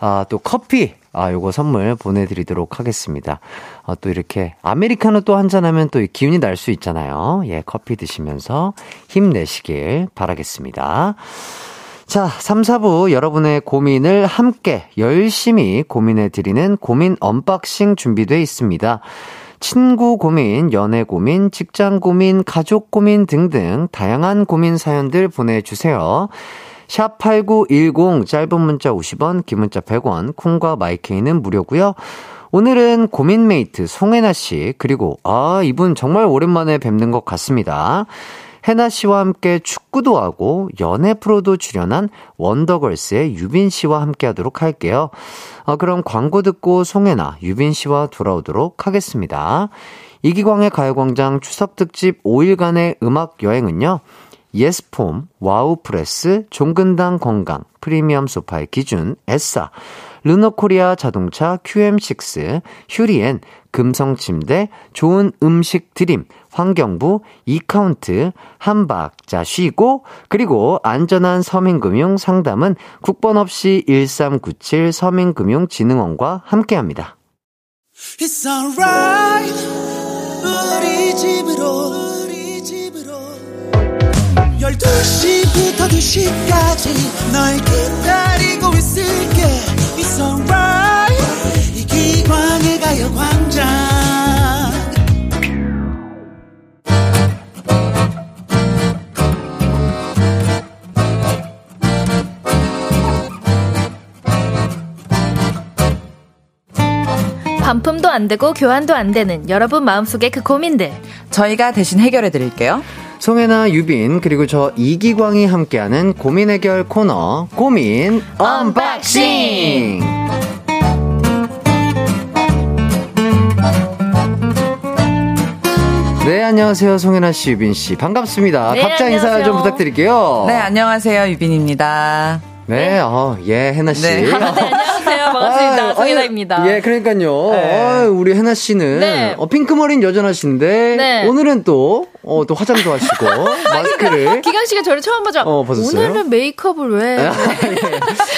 Speaker 1: 아, 또 커피, 아, 요거 선물 보내드리도록 하겠습니다. 아, 또 이렇게, 아메리카노 또 한잔 하면 또 기운이 날 수 있잖아요. 예, 커피 드시면서 힘내시길 바라겠습니다. 자, 3, 4부 여러분의 고민을 함께 열심히 고민해드리는 고민 언박싱 준비되어 있습니다. 친구 고민, 연애 고민, 직장 고민, 가족 고민 등등 다양한 고민 사연들 보내주세요. 샵8910 짧은 문자 50원, 긴 문자 100원, 콩과 마이케이는 무료고요. 오늘은 고민메이트 송혜나 씨, 그리고 아, 이분 정말 오랜만에 뵙는 것 같습니다. 해나 씨와 함께 축구도 하고 연애 프로도 출연한 원더걸스의 유빈 씨와 함께 하도록 할게요. 어, 그럼 광고 듣고 송해나, 유빈 씨와 돌아오도록 하겠습니다. 이기광의 가요광장 추석 특집 5일간의 음악 여행은요. 예스폼, 와우프레스, 종근당 건강, 프리미엄 소파의 기준, 에싸, 르노코리아 자동차 QM6, 휴리엔, 금성침대, 좋은 음식 드림, 환경부, 이카운트, 한 박자 쉬고, 그리고 안전한 서민금융 상담은 국번 없이 1397 서민금융진흥원과 함께 합니다.
Speaker 6: It's alright. 우리 집으로 우리 집으로. 12시부터 2시까지 널 기다리고 있을게 It's alright 이기광의 가요광장
Speaker 7: 반품도 안 되고 교환도 안 되는 여러분 마음속의 그 고민들.
Speaker 8: 저희가 대신 해결해 드릴게요.
Speaker 1: 송해나, 유빈, 그리고 저 이기광이 함께하는 고민 해결 코너, 고민 언박싱! 네, 안녕하세요. 송해나 씨, 유빈 씨. 반갑습니다.
Speaker 7: 네,
Speaker 1: 각자 인사 좀
Speaker 7: 안녕하세요.
Speaker 1: 부탁드릴게요.
Speaker 8: 네, 안녕하세요. 유빈입니다.
Speaker 1: 네, 어, 예, 혜나 씨.
Speaker 8: 네.
Speaker 7: 안녕하세요. 반갑습니다.
Speaker 1: 아유,
Speaker 7: 송혜나입니다.
Speaker 1: 아유, 예, 그러니까요.
Speaker 8: 네.
Speaker 1: 아유, 우리 혜나 씨는
Speaker 7: 네.
Speaker 1: 어, 핑크머리는 여전하신데
Speaker 7: 네.
Speaker 1: 오늘은 또, 어, 또 화장도 하시고 마스크를
Speaker 7: 기강 씨가 저를 처음 보죠.
Speaker 1: 어, 벗었어요?
Speaker 7: 오늘은 메이크업을 왜?
Speaker 1: 예.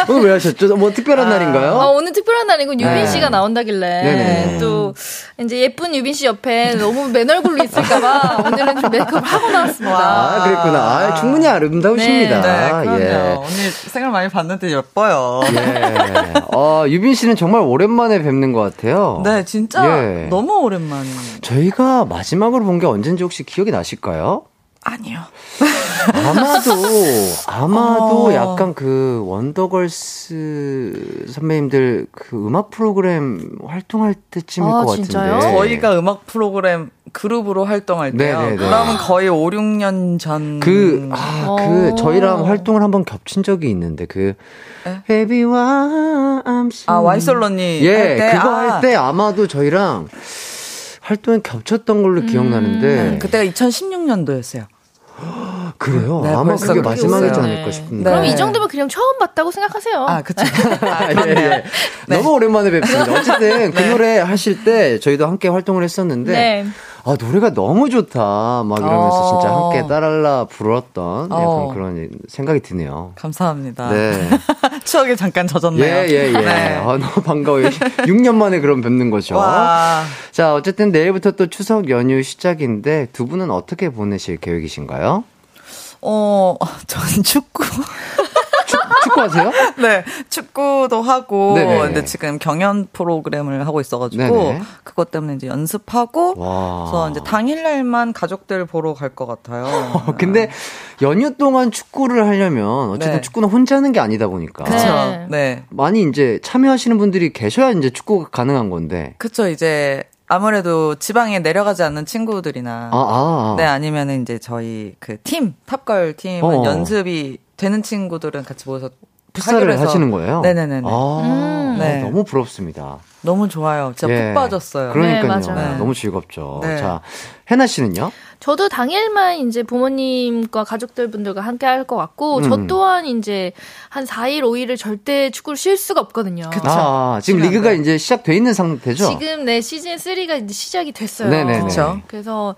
Speaker 1: 오늘 왜 하셨죠? 뭐 특별한 날인가요?
Speaker 7: 어, 오늘 특별한 날이고 유빈
Speaker 1: 네.
Speaker 7: 씨가 나온다길래
Speaker 1: 네네.
Speaker 7: 또 이제 예쁜 유빈 씨 옆에 너무 맨 얼굴로 있을까봐 오늘은 좀 메이크업을 하고 나왔습니다.
Speaker 1: 아, 그랬구나. 아, 충분히 아름다우십니다.
Speaker 8: 네, 그럼요.
Speaker 1: 예.
Speaker 8: 오늘 생을 많이 봤는데 예뻐요.
Speaker 1: 예. 어, 유빈 씨는 정말 오랜만에 뵙는 것 같아요.
Speaker 8: 네, 진짜
Speaker 1: 예.
Speaker 8: 너무 오랜만에.
Speaker 1: 저희가 마지막으로 본 게 언젠지 혹시 기억이 나실까요?
Speaker 8: 아니요.
Speaker 1: 아마도, 아마도
Speaker 8: 어.
Speaker 1: 약간 그 원더걸스 선배님들 그 음악 프로그램 활동할 때쯤일
Speaker 7: 아,
Speaker 1: 것
Speaker 7: 진짜요?
Speaker 1: 같은데.
Speaker 8: 저희가 음악 프로그램 그룹으로 활동할 때요.
Speaker 1: 네네네.
Speaker 8: 그러면 거의 5, 6년 전.
Speaker 1: 그, 아, 그,
Speaker 7: 어.
Speaker 1: 저희랑 활동을 한번 겹친 적이 있는데, 그,
Speaker 8: 에?
Speaker 1: Baby와 I'm
Speaker 8: 아, 와이솔로니.
Speaker 1: 예,
Speaker 8: 할 때.
Speaker 1: 그거
Speaker 8: 아,
Speaker 1: 할때 아마도 저희랑 활동이 겹쳤던 걸로 기억나는데.
Speaker 8: 그때가 2016년도였어요.
Speaker 1: 그래요?
Speaker 8: 네,
Speaker 1: 아마 그게
Speaker 8: 그렇게
Speaker 1: 마지막이지. 않을까
Speaker 7: 네.
Speaker 1: 싶은데.
Speaker 7: 그럼
Speaker 8: 네.
Speaker 7: 이 정도면 그냥 처음 봤다고 생각하세요.
Speaker 8: 아, 그쵸. 아,
Speaker 1: 아, 예. 예. 너무 오랜만에 뵙습니다. 어쨌든 그 노래 하실 때 저희도 함께 활동을 했었는데
Speaker 7: 네.
Speaker 1: 아 노래가 너무 좋다 막 이러면서
Speaker 8: 어.
Speaker 1: 진짜 함께 따랄라 불렀던 약간
Speaker 8: 어.
Speaker 1: 그런 생각이 드네요.
Speaker 8: 감사합니다.
Speaker 1: 네.
Speaker 8: 추억에 잠깐 젖었네요.
Speaker 1: 예, 예, 예.
Speaker 8: 네.
Speaker 1: 아, 너무 반가워요. 6년 만에 그럼 뵙는 거죠.
Speaker 8: 와.
Speaker 1: 자, 어쨌든 내일부터 또 추석 연휴 시작인데 두 분은 어떻게 보내실 계획이신가요?
Speaker 8: 어, 전 축구.
Speaker 1: 축구하세요?
Speaker 8: 네, 축구도 하고,
Speaker 1: 네네.
Speaker 8: 근데 지금 경연 프로그램을 하고 있어가지고,
Speaker 1: 네네.
Speaker 8: 그것 때문에 이제 연습하고,
Speaker 1: 와.
Speaker 8: 그래서 이제 당일날만 가족들 보러 갈 것 같아요.
Speaker 1: 어, 근데 연휴 동안 축구를 하려면 어쨌든
Speaker 8: 네.
Speaker 1: 축구는 혼자 하는 게 아니다 보니까
Speaker 8: 그쵸.
Speaker 7: 네.
Speaker 8: 네.
Speaker 1: 많이 이제 참여하시는 분들이 계셔야 이제 축구가 가능한 건데.
Speaker 8: 그쵸, 이제, 아무래도 지방에 내려가지 않는 친구들이나,
Speaker 1: 아, 아, 아.
Speaker 8: 네, 아니면은 이제 저희 그 팀, 탑걸 팀은
Speaker 1: 어.
Speaker 8: 연습이 되는 친구들은 같이 모여서
Speaker 1: 풋살을 하시는 거예요?
Speaker 8: 네네네네.
Speaker 1: 아,
Speaker 7: 음.
Speaker 8: 네.
Speaker 1: 너무 부럽습니다.
Speaker 8: 너무 좋아요. 진짜
Speaker 1: 예.
Speaker 8: 푹 빠졌어요.
Speaker 1: 그러니까요.
Speaker 7: 네, 맞아요.
Speaker 1: 너무 즐겁죠.
Speaker 8: 네.
Speaker 1: 자, 해나 씨는요?
Speaker 7: 저도 당일만 이제 부모님과 가족들 분들과 함께 할 것 같고, 저
Speaker 1: 음.
Speaker 7: 또한 이제 한 4일, 5일을 절대 축구를 쉴 수가 없거든요.
Speaker 8: 그쵸.
Speaker 1: 아, 지금
Speaker 8: 시간
Speaker 1: 리그가
Speaker 8: 돼.
Speaker 1: 이제 시작돼 있는 상태죠?
Speaker 7: 지금 네 시즌 3가 이제 시작이 됐어요.
Speaker 1: 네네네.
Speaker 8: 그쵸.
Speaker 7: 그래서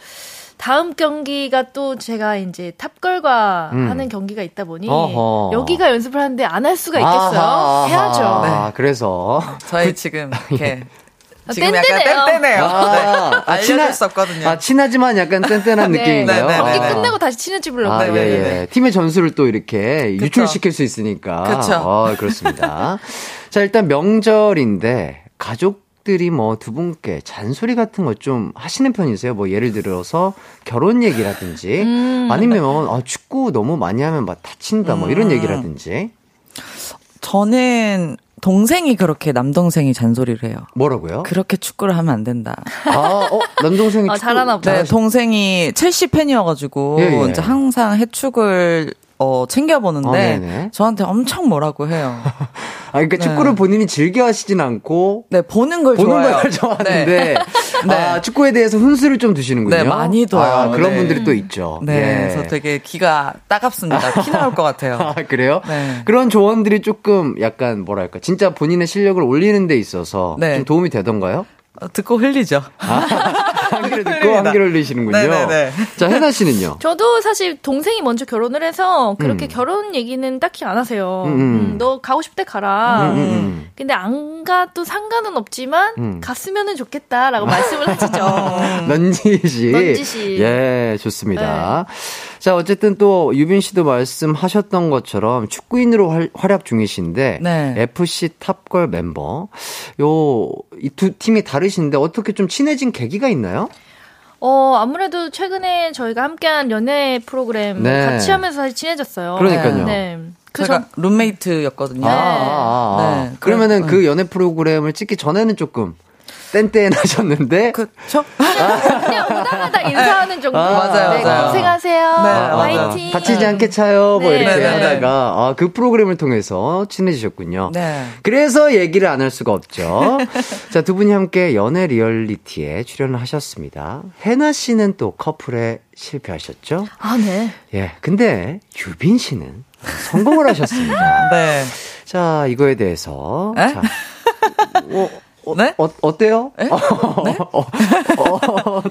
Speaker 7: 다음 경기가 또 제가 이제 탑걸과
Speaker 1: 음.
Speaker 7: 하는 경기가 있다 보니
Speaker 1: 어허.
Speaker 7: 여기가 연습을 하는데 안 할 수가 있겠어요?
Speaker 1: 아하,
Speaker 7: 해야죠.
Speaker 1: 아하.
Speaker 8: 네.
Speaker 1: 그래서.
Speaker 8: 저희 지금 이렇게
Speaker 7: 아,
Speaker 8: 지금
Speaker 7: 뗀뗀해요.
Speaker 8: 약간 뗀뗀해요.
Speaker 1: 아,
Speaker 8: 네.
Speaker 1: 아,
Speaker 8: 알려줄
Speaker 1: 친하-
Speaker 8: 수 없거든요.
Speaker 1: 아, 친하지만 약간 뗀뗀한
Speaker 7: 네.
Speaker 1: 느낌인가요?
Speaker 8: 네, 네,
Speaker 7: 경기
Speaker 8: 네.
Speaker 7: 끝내고 다시 친해지려고.
Speaker 1: 아,
Speaker 7: 요
Speaker 1: 예, 예. 팀의 전술을 또 이렇게
Speaker 8: 그쵸.
Speaker 1: 유출시킬 수 있으니까.
Speaker 8: 그쵸.
Speaker 1: 어, 그렇습니다. 자, 일단 명절인데, 가족 들이 뭐 두 분께 잔소리 같은 거좀 하시는 편이세요? 뭐 예를 들어서 결혼 얘기라든지,
Speaker 7: 음.
Speaker 1: 아니면, 아, 축구 너무 많이 하면 막 다친다, 뭐 이런
Speaker 8: 음.
Speaker 1: 얘기라든지.
Speaker 8: 저는 동생이 그렇게 남동생이 잔소리를 해요.
Speaker 1: 뭐라고요?
Speaker 8: 그렇게 축구를 하면 안 된다.
Speaker 1: 아, 어, 남동생이
Speaker 7: 아,
Speaker 1: 축구
Speaker 7: 잘하나 보다.
Speaker 8: 네, 동생이 첼시 팬이어가지고
Speaker 1: 예, 예.
Speaker 8: 이제 항상 해축을 어, 챙겨보는데
Speaker 1: 어.
Speaker 8: 저한테 엄청 뭐라고 해요.
Speaker 1: 아, 그러니까
Speaker 8: 네.
Speaker 1: 축구를 본인이 즐겨 하시진 않고,
Speaker 8: 네, 보는 걸
Speaker 1: 보는
Speaker 8: 좋아해요.
Speaker 1: 걸 좋아하는데,
Speaker 8: 네. 네.
Speaker 1: 아, 축구에 대해서 훈수를 좀 두시는군요.
Speaker 8: 네, 많이 둬요.
Speaker 1: 아, 그런
Speaker 8: 네.
Speaker 1: 분들이 또 있죠.
Speaker 8: 네,
Speaker 1: 예.
Speaker 8: 그래서 되게 기가 따갑습니다. 피 나올 것 같아요.
Speaker 1: 아, 그래요?
Speaker 8: 네.
Speaker 1: 그런 조언들이 조금 약간 뭐랄까, 진짜 본인의 실력을 올리는 데 있어서
Speaker 8: 네.
Speaker 1: 좀 도움이 되던가요?
Speaker 8: 어, 듣고 흘리죠.
Speaker 1: 한기를 듣고 한기를 흘리시는군요.
Speaker 8: 네네네.
Speaker 1: 자, 혜나 씨는요?
Speaker 7: 저도 사실 동생이 먼저 결혼을 해서 그렇게
Speaker 1: 음.
Speaker 7: 결혼 얘기는 딱히 안 하세요.
Speaker 1: 음, 음.
Speaker 7: 음, 너 가고 싶을 때 가라.
Speaker 1: 음, 음, 음.
Speaker 7: 근데 안 가도 상관은 없지만
Speaker 1: 음.
Speaker 7: 갔으면 좋겠다라고 말씀을 하시죠.
Speaker 1: 넌지 씨.
Speaker 7: 넌지 씨.
Speaker 1: 예, 좋습니다. 자, 어쨌든 또 유빈 씨도 말씀하셨던 것처럼 축구인으로 활, 활약 중이신데
Speaker 8: 네.
Speaker 1: FC 탑걸 멤버. 요 이 두 팀이 다르신데 어떻게 좀 친해진 계기가 있나요?
Speaker 7: 어, 아무래도 최근에 저희가 함께한 연애 프로그램
Speaker 1: 네.
Speaker 7: 같이 하면서 사실 친해졌어요.
Speaker 1: 그러니까요.
Speaker 7: 네. 그
Speaker 8: 제가
Speaker 7: 전,
Speaker 8: 룸메이트였거든요.
Speaker 1: 아, 아, 아, 아.
Speaker 8: 네.
Speaker 1: 그러면은
Speaker 8: 그-
Speaker 1: 그 연애 프로그램을 찍기 전에는 조금 뗀뗀하셨는데
Speaker 8: 그쵸?
Speaker 7: 그냥 오다가다 인사하는 정도.
Speaker 1: 아,
Speaker 8: 맞아요,
Speaker 7: 네,
Speaker 8: 맞아요.
Speaker 7: 고생하세요.
Speaker 8: 네, 맞아요.
Speaker 7: 화이팅.
Speaker 1: 다치지 않게 차요. 뭐
Speaker 7: 네.
Speaker 1: 이렇게
Speaker 8: 네, 네,
Speaker 1: 하다가 아, 그 프로그램을 통해서 친해지셨군요.
Speaker 8: 네.
Speaker 1: 그래서 얘기를 안 할 수가 없죠. 자, 두 분이 함께 연애 리얼리티에 출연을 하셨습니다. 해나 씨는 또 커플에 실패하셨죠?
Speaker 7: 아, 네.
Speaker 1: 예. 근데 유빈 씨는 성공을 하셨습니다.
Speaker 8: 네.
Speaker 1: 자, 이거에 대해서
Speaker 8: 에?
Speaker 1: 자, 어, 어,
Speaker 8: 네?
Speaker 1: 어, 어때요?
Speaker 8: 에?
Speaker 1: 어, 어, 어, 어,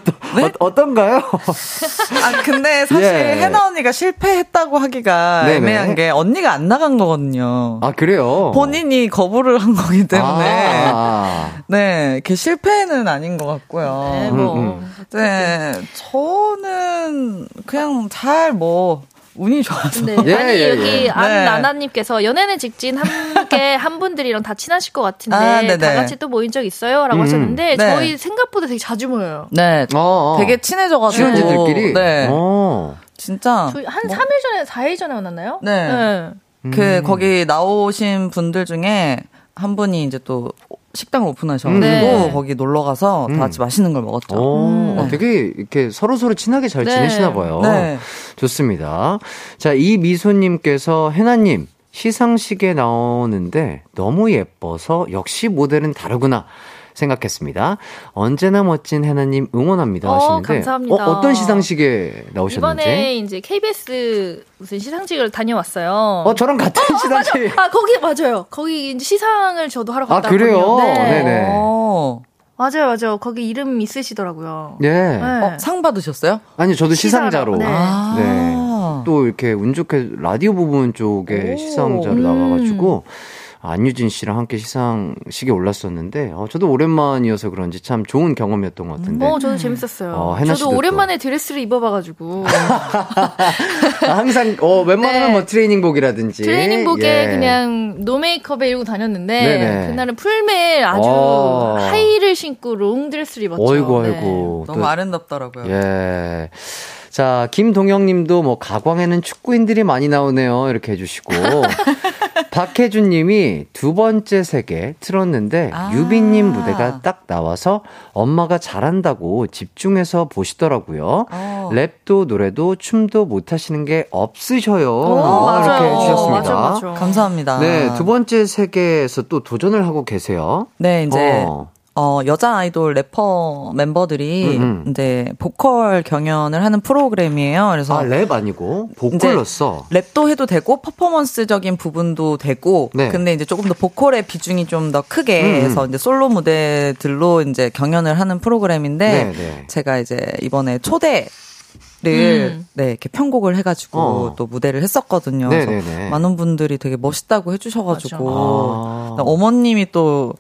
Speaker 1: 어떤가요?
Speaker 8: 아, 근데 사실
Speaker 1: 예.
Speaker 8: 해나 언니가 실패했다고 하기가
Speaker 1: 네네.
Speaker 8: 애매한 게 언니가 안 나간 거거든요.
Speaker 1: 아, 그래요?
Speaker 8: 본인이 거부를 한 거기 때문에.
Speaker 1: 아,
Speaker 8: 네, 이렇게 실패는 아닌 것 같고요.
Speaker 7: 네,
Speaker 1: 음,
Speaker 7: 뭐.
Speaker 1: 음.
Speaker 8: 네, 저는 그냥 잘 뭐, 운이 좋아서.
Speaker 7: 네.
Speaker 1: 예,
Speaker 7: 아니,
Speaker 1: 예,
Speaker 7: 여기
Speaker 1: 예.
Speaker 7: 안나나님께서 연애는 직진 함께 한 분들이랑 다 친하실 것 같은데
Speaker 8: 아, 네네.
Speaker 7: 다 같이 또 모인 적 있어요? 라고
Speaker 1: 음.
Speaker 7: 하셨는데
Speaker 8: 네.
Speaker 7: 저희 생각보다 되게 자주 모여요.
Speaker 8: 네,
Speaker 1: 어, 어.
Speaker 8: 되게 친해져가지고.
Speaker 1: 출연진들끼리?
Speaker 8: 네.
Speaker 1: 어.
Speaker 8: 진짜.
Speaker 7: 한
Speaker 8: 뭐-
Speaker 7: 3일 전에, 4일 전에 만났나요?
Speaker 8: 네.
Speaker 1: 음.
Speaker 8: 그, 거기 나오신 분들 중에 한 분이 이제 또 식당을 오픈하셔가지고
Speaker 7: 네.
Speaker 8: 거기 놀러 가서
Speaker 1: 음.
Speaker 8: 다 같이 맛있는 걸 먹었죠.
Speaker 1: 어,
Speaker 8: 네.
Speaker 1: 되게 이렇게 서로 서로 친하게 잘
Speaker 7: 네.
Speaker 1: 지내시나 봐요.
Speaker 8: 네.
Speaker 1: 좋습니다. 자, 이 미소님께서 해나님, 시상식에 나오는데 너무 예뻐서 역시 모델은 다르구나. 생각했습니다. 언제나 멋진 해나님 응원합니다
Speaker 7: 어,
Speaker 1: 하시는데
Speaker 7: 감사합니다.
Speaker 1: 어, 떤 시상식에 나오셨는지?
Speaker 7: 이번에 이제 KBS 무슨 시상식을 다녀왔어요.
Speaker 1: 어 저랑 같은 시상식.
Speaker 7: 아, 거기 맞아요. 거기 이제 시상을 저도 하러
Speaker 1: 아
Speaker 7: 갔다
Speaker 1: 그래요?
Speaker 7: 왔거든요. 네.
Speaker 1: 네네.
Speaker 8: 어.
Speaker 7: 맞아요, 맞아요. 거기 이름 있으시더라고요.
Speaker 1: 예.
Speaker 7: 네.
Speaker 8: 어, 상 받으셨어요?
Speaker 1: 아니 저도 시상자로.
Speaker 7: 시상자로, 네.
Speaker 8: 아.
Speaker 1: 네. 또 이렇게 운 좋게 라디오 부분 쪽에
Speaker 8: 오.
Speaker 1: 시상자로
Speaker 7: 음.
Speaker 1: 나와가지고 안유진 씨랑 함께 시상식에 올랐었는데 어, 저도 오랜만이어서 그런지 참 좋은 경험이었던 것 같은데
Speaker 7: 어, 저도 재밌었어요.
Speaker 1: 어,
Speaker 7: 저도 오랜만에 드레스를 입어봐가지고
Speaker 1: 아, 항상 어, 웬만하면
Speaker 7: 네.
Speaker 1: 뭐 트레이닝복이라든지
Speaker 7: 트레이닝복에
Speaker 1: 예.
Speaker 7: 그냥 no 메이크업에 이러고 다녔는데
Speaker 1: 네네.
Speaker 7: 그날은 풀메 아주
Speaker 1: 어.
Speaker 7: 하이힐을 신고 롱 드레스를 입었죠.
Speaker 1: 어이구
Speaker 7: 네.
Speaker 1: 아이고
Speaker 8: 너무 아름답더라고요.
Speaker 1: 예. 자, 김동영 님도 뭐 가광에는 축구인들이 많이 나오네요. 이렇게 해주시고. 박혜준 님이 두 번째 세계 틀었는데
Speaker 8: 아.
Speaker 1: 유빈 님 무대가 딱 나와서 엄마가 잘한다고 집중해서 보시더라고요.
Speaker 8: 어.
Speaker 1: 랩도 노래도 춤도 못 하시는 게 없으셔요.
Speaker 7: 오.
Speaker 1: 이렇게 해주셨습니다.
Speaker 7: 맞아, 맞아.
Speaker 8: 감사합니다.
Speaker 1: 네, 두 번째 세계에서 또 도전을 하고 계세요.
Speaker 8: 네, 이제
Speaker 1: 어.
Speaker 8: 어, 여자 아이돌 래퍼 멤버들이
Speaker 1: 음, 음.
Speaker 8: 이제 보컬 경연을 하는 프로그램이에요. 그래서
Speaker 1: 아, 랩 아니고 보컬로서.
Speaker 8: 랩도 해도 되고 퍼포먼스적인 부분도 되고
Speaker 1: 네.
Speaker 8: 근데 이제 조금 더 보컬의 비중이 좀 더 크게
Speaker 1: 음, 음.
Speaker 8: 해서 이제 솔로 무대들로 이제 경연을 하는 프로그램인데
Speaker 1: 네, 네.
Speaker 8: 제가 이제 이번에 초대 를
Speaker 7: 음.
Speaker 8: 네 이렇게 편곡을 해가지고
Speaker 1: 어.
Speaker 8: 또 무대를 했었거든요.
Speaker 1: 네,
Speaker 8: 그래서
Speaker 1: 네, 네.
Speaker 8: 많은 분들이 되게 멋있다고 해주셔가지고
Speaker 1: 아.
Speaker 8: 어머님이 또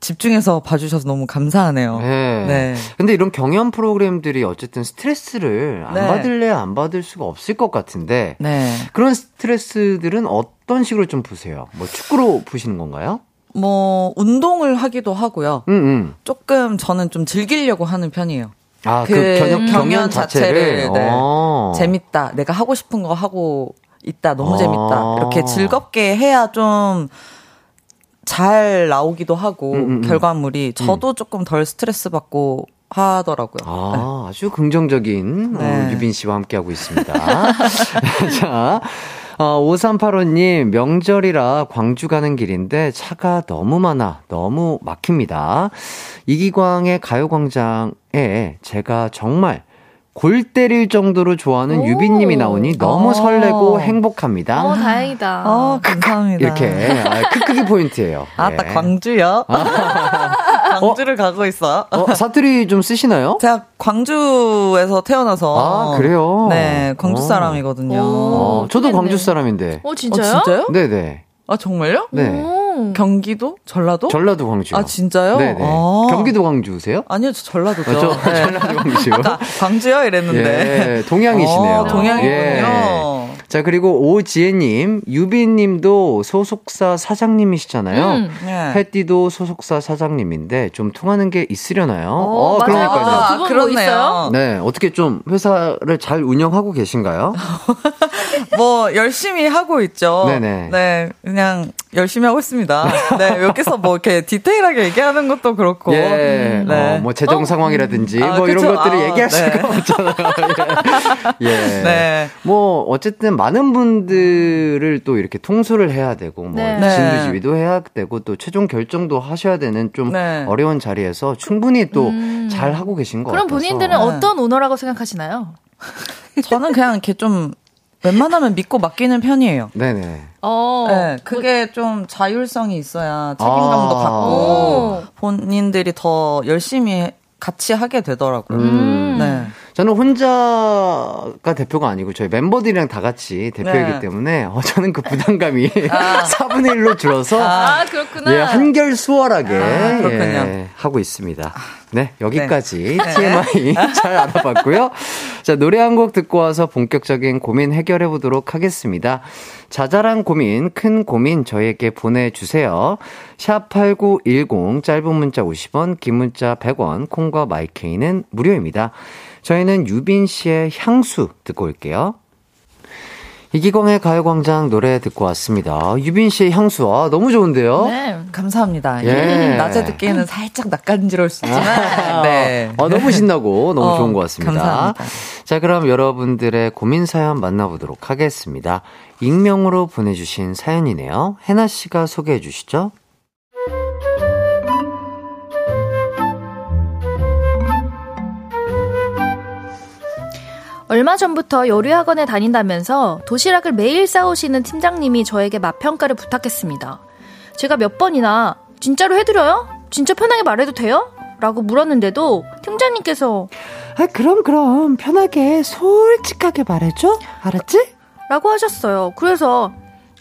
Speaker 8: 집중해서 봐주셔서 너무 감사하네요.
Speaker 1: 네.
Speaker 8: 네.
Speaker 1: 근데 이런 경연 프로그램들이 어쨌든 스트레스를 안
Speaker 8: 네.
Speaker 1: 받을래야 안 받을 수가 없을 것 같은데
Speaker 8: 네.
Speaker 1: 그런 스트레스들은 어떤 식으로 좀 푸세요? 뭐 축구로 푸시는 건가요?
Speaker 8: 뭐 운동을 하기도 하고요.
Speaker 1: 응, 응.
Speaker 8: 조금 저는 좀 즐기려고 하는 편이에요.
Speaker 1: 아, 그,
Speaker 8: 그
Speaker 1: 경연, 경연 자체를,
Speaker 8: 자체를, 네.
Speaker 1: 어.
Speaker 8: 재밌다. 내가 하고 싶은 거 하고 있다. 너무
Speaker 1: 아.
Speaker 8: 재밌다. 이렇게 즐겁게 해야 좀 잘 나오기도 하고
Speaker 1: 음, 음, 음.
Speaker 8: 결과물이 저도 조금 덜 스트레스 받고 하더라고요.
Speaker 1: 아, 아주 긍정적인 어,
Speaker 8: 네.
Speaker 1: 유빈 씨와 함께하고 있습니다. 자, 어, 5385님, 명절이라 광주 가는 길인데 차가 너무 많아, 너무 막힙니다. 이기광의 가요광장에 제가 정말 골 때릴 정도로 좋아하는
Speaker 7: 오.
Speaker 1: 유빈님이 나오니 너무
Speaker 8: 어.
Speaker 1: 설레고 행복합니다.
Speaker 7: 어, 다행이다.
Speaker 8: 아, 감사합니다.
Speaker 1: 이렇게 아, 크크기 포인트예요.
Speaker 8: 아,
Speaker 1: 예.
Speaker 8: 딱 광주요? 광주를 가고 있어요.
Speaker 1: 어, 사투리 좀 쓰시나요?
Speaker 8: 제가 광주에서 태어나서
Speaker 1: 아, 그래요?
Speaker 8: 네, 광주
Speaker 1: 어.
Speaker 8: 사람이거든요.
Speaker 1: 어, 저도 광주 사람인데.
Speaker 7: 어, 진짜요?
Speaker 8: 어, 진짜요?
Speaker 1: 네네.
Speaker 8: 아, 정말요?
Speaker 1: 네.
Speaker 7: 오.
Speaker 8: 경기도? 전라도?
Speaker 1: 전라도 광주요.
Speaker 8: 아, 진짜요?
Speaker 1: 네네.
Speaker 8: 아.
Speaker 1: 경기도 광주세요?
Speaker 8: 아니요, 저 전라도죠.
Speaker 1: 아, 저
Speaker 8: 네.
Speaker 1: 전라도 광주.
Speaker 8: 아까 광주요? 이랬는데.
Speaker 1: 예, 동양이시네요.
Speaker 8: 어, 동양이군요.
Speaker 1: 예. 자, 그리고 오지혜님, 유빈님도 소속사 사장님이시잖아요.
Speaker 7: 음.
Speaker 8: 네.
Speaker 1: 소속사 사장님인데 좀 통하는 게 있으려나요?
Speaker 7: 어, 맞아요.
Speaker 1: 그러니까요.
Speaker 7: 아, 뭐
Speaker 8: 그렇네요.
Speaker 7: 있어요?
Speaker 1: 네, 어떻게 좀 회사를 잘 운영하고 계신가요?
Speaker 8: 뭐 열심히 하고 있죠.
Speaker 1: 네네.
Speaker 8: 네, 그냥 열심히 하고 있습니다. 네, 여기서 뭐 이렇게 디테일하게 얘기하는 것도 그렇고.
Speaker 1: 예,
Speaker 8: 네.
Speaker 1: 어, 뭐 재정 상황이라든지
Speaker 8: 아,
Speaker 1: 뭐 이런
Speaker 8: 그쵸?
Speaker 1: 것들을
Speaker 8: 아,
Speaker 1: 얘기할
Speaker 8: 네.
Speaker 1: 수가 없잖아요. 예. 예.
Speaker 8: 네.
Speaker 1: 뭐 어쨌든 많은 분들을 또 이렇게 통솔을 해야 되고 뭐
Speaker 7: 네.
Speaker 8: 네.
Speaker 1: 진두지휘도 해야 되고 또 최종 결정도 하셔야 되는 좀
Speaker 8: 네.
Speaker 1: 어려운 자리에서 충분히 또
Speaker 7: 음.
Speaker 1: 잘 하고 계신 것
Speaker 7: 그럼
Speaker 1: 같아서.
Speaker 7: 본인들은
Speaker 8: 네.
Speaker 7: 어떤 오너라고 생각하시나요?
Speaker 8: 저는 그냥 이렇게 좀 웬만하면 믿고 맡기는 편이에요.
Speaker 1: 네네.
Speaker 7: 어.
Speaker 8: 네, 그게 좀 자율성이 있어야 책임감도
Speaker 1: 아.
Speaker 8: 갖고
Speaker 7: 오.
Speaker 8: 본인들이 더 열심히 같이 하게 되더라고요.
Speaker 7: 음.
Speaker 8: 네.
Speaker 1: 저는 혼자가 대표가 아니고 저희 멤버들이랑 다 같이 대표이기
Speaker 8: 네.
Speaker 1: 때문에 어, 저는 그 부담감이 4분의 1로 줄어서
Speaker 7: 아, 그렇구나.
Speaker 1: 예, 한결 수월하게
Speaker 8: 아.
Speaker 1: 예, 하고 있습니다. 네, 여기까지
Speaker 8: 네.
Speaker 1: TMI 잘 알아봤고요. 자, 노래 한 곡 듣고 와서 본격적인 고민 해결해 보도록 하겠습니다. 자잘한 고민, 큰 고민 저희에게 보내주세요. 샵8910, 짧은 문자 50원, 긴 문자 100원, 콩과 마이케이는 무료입니다. 저희는 유빈 씨의 향수 듣고 올게요. 이기광의 가요광장 노래 듣고 왔습니다. 유빈 씨의 향수, 아, 너무 좋은데요?
Speaker 7: 네.
Speaker 8: 감사합니다.
Speaker 1: 예.
Speaker 8: 낮에 듣기에는 살짝 낯간지러울 수 있지만, 네.
Speaker 1: 어, 너무 신나고 너무
Speaker 8: 어,
Speaker 1: 좋은 것 같습니다.
Speaker 8: 감사합니다.
Speaker 1: 자, 그럼 여러분들의 고민 사연 만나보도록 하겠습니다. 익명으로 보내주신 사연이네요. 해나 씨가 소개해 주시죠.
Speaker 7: 얼마 전부터 요리학원에 다닌다면서 도시락을 매일 싸오시는 팀장님이 저에게 맛평가를 부탁했습니다. 제가 몇 번이나 진짜로 해드려요? 진짜 편하게 말해도 돼요? 라고 물었는데도 팀장님께서
Speaker 3: 아, 그럼, 그럼. 편하게, 솔직하게 말해줘. 알았지?
Speaker 7: 라고 하셨어요. 그래서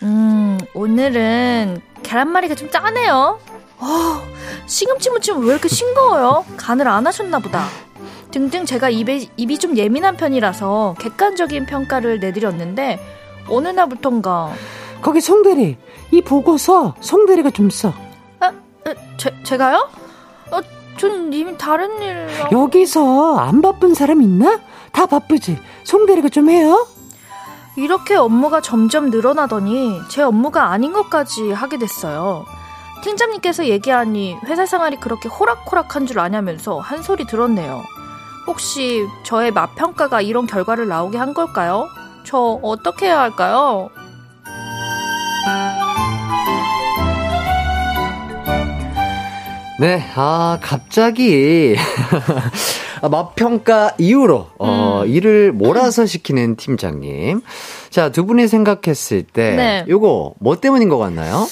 Speaker 7: 음 오늘은 계란말이가 좀 짜네요. 어, 시금치 무침 왜 이렇게 싱거워요? 간을 안 하셨나 보다. 등등 제가 입에, 입이 좀 예민한 편이라서 객관적인 평가를 내드렸는데 어느 날부턴가
Speaker 3: 거기 송대리. 이 보고서 송대리가 좀 써.
Speaker 7: 아, 에, 제, 제가요? 어, 전 이미 다른 일
Speaker 3: 여기서 안 바쁜 사람 있나? 다 바쁘지. 송대리가 좀 해요.
Speaker 7: 이렇게 업무가 점점 늘어나더니 제 업무가 아닌 것까지 하게 됐어요. 팀장님께서 얘기하니 회사 생활이 그렇게 호락호락한 줄 아냐면서 한 소리 들었네요. 혹시 저의 맛평가가 이런 결과를 나오게 한 걸까요? 저 어떻게 해야 할까요?
Speaker 1: 네, 아, 갑자기, 아, 맛평가 이후로, 어,
Speaker 7: 음.
Speaker 1: 일을 몰아서 시키는 팀장님. 자, 두 분이 생각했을 때,
Speaker 7: 네.
Speaker 1: 요거, 뭐 때문인 것 같나요?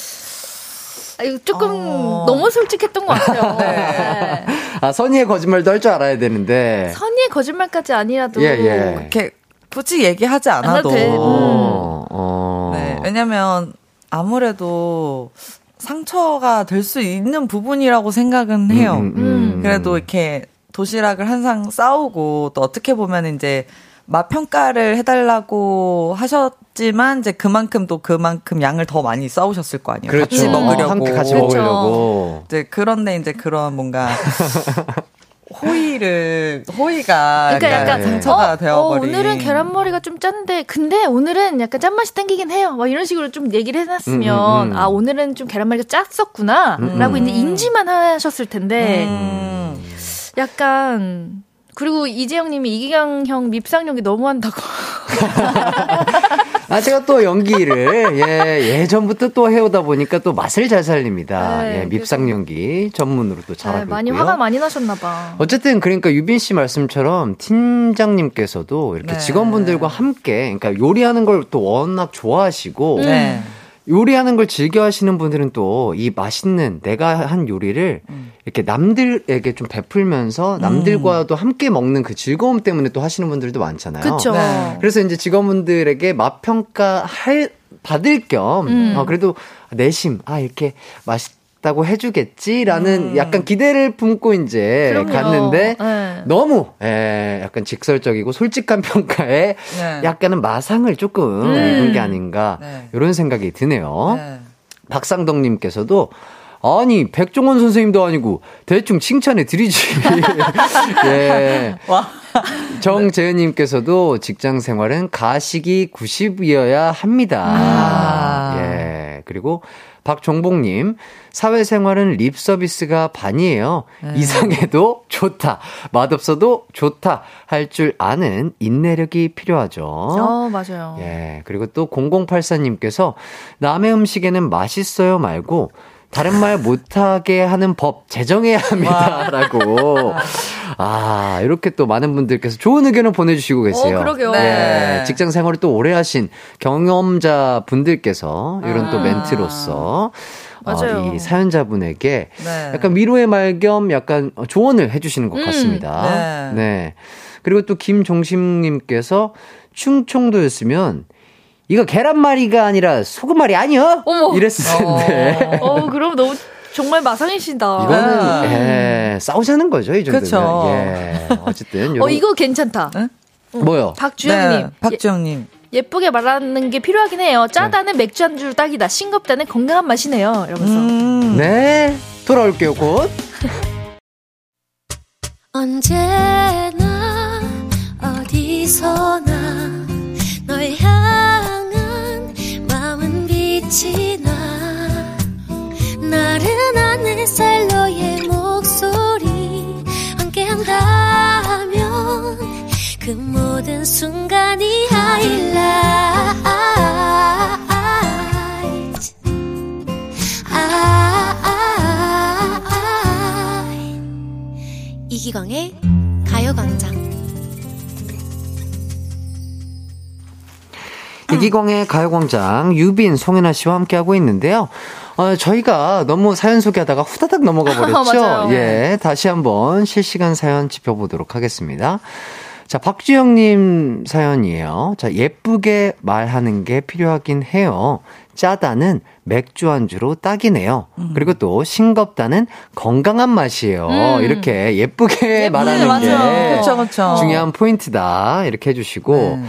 Speaker 7: 아, 이거 조금
Speaker 8: 어.
Speaker 7: 너무 솔직했던 것 같아요.
Speaker 8: 네.
Speaker 7: 네.
Speaker 1: 아, 선의의 거짓말도 할 줄 알아야 되는데.
Speaker 7: 선의의 거짓말까지 아니라도
Speaker 1: 예, 예.
Speaker 8: 이렇게 굳이 얘기하지
Speaker 7: 안
Speaker 8: 않아도.
Speaker 7: 돼. 음.
Speaker 1: 어, 어.
Speaker 8: 네, 왜냐면 아무래도 상처가 될 수 있는 부분이라고 생각은 해요.
Speaker 1: 음, 음, 음.
Speaker 8: 그래도 이렇게 도시락을 항상 싸우고 또 어떻게 보면 이제 맛 평가를 해달라고 하셨지만 이제 그만큼 또 그만큼 양을 더 많이 싸우셨을 거 아니에요.
Speaker 1: 그렇죠.
Speaker 8: 같이 먹으려고.
Speaker 1: 어, 함께 같이
Speaker 7: 그렇죠.
Speaker 1: 먹으려고.
Speaker 8: 이제 그런데 이제 그런 뭔가 호의를 호의가
Speaker 7: 그러니까 약간
Speaker 8: 상처가
Speaker 7: 어,
Speaker 8: 되어버린.
Speaker 7: 어, 오늘은 계란머리가 좀 짠데 근데 오늘은 약간 짠맛이 땡기긴 해요. 막 이런 식으로 좀 얘기를 해놨으면
Speaker 1: 음, 음, 음.
Speaker 7: 아 오늘은 좀 계란머리가 짰었구나 라고 이제 인지만 하셨을 텐데
Speaker 8: 음.
Speaker 7: 약간 그리고 이재영님이 이기강 형 밉상력이 너무한다고
Speaker 1: 아, 제가 또 연기를, 예, 예전부터 또 해오다 보니까 또 맛을 잘 살립니다.
Speaker 7: 네,
Speaker 1: 예, 밉상 연기 전문으로 또 잘하고
Speaker 7: 아, 많이
Speaker 1: 있고요.
Speaker 7: 화가 많이 나셨나봐.
Speaker 1: 어쨌든 그러니까 유빈 씨 말씀처럼 팀장님께서도 이렇게
Speaker 8: 네.
Speaker 1: 직원분들과 함께 그러니까 요리하는 걸 또 워낙 좋아하시고
Speaker 8: 네.
Speaker 1: 요리하는 걸 즐겨 하시는 분들은 또 이 맛있는 내가 한 요리를
Speaker 8: 음.
Speaker 1: 이렇게 남들에게 좀 베풀면서 남들과도 함께 먹는 그 즐거움 때문에 또 하시는 분들도 많잖아요.
Speaker 7: 그쵸.
Speaker 8: 네.
Speaker 1: 그래서 이제 직원분들에게 맛 평가 할 받을 겸
Speaker 7: 음.
Speaker 1: 어, 그래도 내심 아 이렇게 맛있 다고 해주겠지라는
Speaker 8: 음.
Speaker 1: 약간 기대를 품고 이제
Speaker 7: 그럼요.
Speaker 1: 갔는데
Speaker 7: 네.
Speaker 1: 너무 에, 약간 직설적이고 솔직한 평가에
Speaker 8: 네.
Speaker 1: 약간은 마상을 조금
Speaker 7: 음.
Speaker 1: 입은 게 아닌가
Speaker 8: 네.
Speaker 1: 이런 생각이 드네요.
Speaker 8: 네.
Speaker 1: 박상덕님께서도 아니 백종원 선생님도 아니고 대충 칭찬해 드리지. 예.
Speaker 8: 와.
Speaker 1: 정재은님께서도 직장 생활은 가식이 90이어야 합니다.
Speaker 8: 아.
Speaker 1: 예. 그리고 박종복님, 사회생활은 립 서비스가 반이에요.
Speaker 8: 네.
Speaker 1: 이상해도 좋다. 맛없어도 좋다. 할 줄 아는 인내력이 필요하죠.
Speaker 7: 어, 맞아요.
Speaker 1: 예. 그리고 또 0084님께서 남의 음식에는 맛있어요 말고 다른 말 못하게 하는 법 제정해야 합니다. 라고. 아, 이렇게 또 많은 분들께서 좋은 의견을 보내주시고 계세요.
Speaker 7: 어, 그러게요.
Speaker 8: 네.
Speaker 1: 예, 직장 생활을 또 오래 하신 경험자 분들께서 이런 또
Speaker 8: 아.
Speaker 1: 멘트로서
Speaker 7: 맞아요.
Speaker 1: 어, 이 사연자분에게
Speaker 8: 네.
Speaker 1: 약간 위로의 말 겸 약간 조언을 해주시는 것
Speaker 7: 음.
Speaker 1: 같습니다.
Speaker 8: 네.
Speaker 1: 네. 그리고 또 김종심님께서 충청도였으면 이거 계란말이가 아니라 소금말이 아니야?
Speaker 7: 어머.
Speaker 1: 이랬을 텐데.
Speaker 7: 어, 그럼 너무 정말 마상이시다.
Speaker 1: 이거는
Speaker 8: 아.
Speaker 1: 예, 싸우자는 거죠, 이 정도면.
Speaker 8: 그쵸.
Speaker 1: 예. 어쨌든
Speaker 7: 어,
Speaker 1: 요런-
Speaker 7: 이거 괜찮다.
Speaker 8: 응?
Speaker 1: 뭐요?
Speaker 7: 박주영님.
Speaker 8: 네, 박주영님.
Speaker 7: 예, 쁘게 말하는 게 필요하긴 해요. 짜다는 맥주 안주로 딱이다. 싱겁다는 건강한 맛이네요. 이러면서.
Speaker 8: 음.
Speaker 1: 네. 돌아올게요, 곧.
Speaker 4: 언제나 어디서나 널 향한 마음은 빛이 나 나른한 햇살 너의 목소리 함께한다면 그 모든 순간이 이기광의 가요광장.
Speaker 1: 이기광의 가요광장 유빈 송혜나 씨와 함께하고 있는데요. 어, 저희가 너무 사연 소개하다가 후다닥 넘어가 버렸죠. 예, 다시 한번 실시간 사연 짚어보도록 하겠습니다. 자, 박주영님 사연이에요. 자, 예쁘게 말하는 게 필요하긴 해요. 짜다는 맥주 안주로 딱이네요. 그리고 또 싱겁다는 건강한 맛이에요.
Speaker 7: 음.
Speaker 1: 이렇게 예쁘게
Speaker 7: 예쁘게,
Speaker 1: 말하는 게
Speaker 7: 맞아요.
Speaker 8: 그쵸, 그쵸.
Speaker 1: 중요한 포인트다. 이렇게 해주시고.
Speaker 8: 네.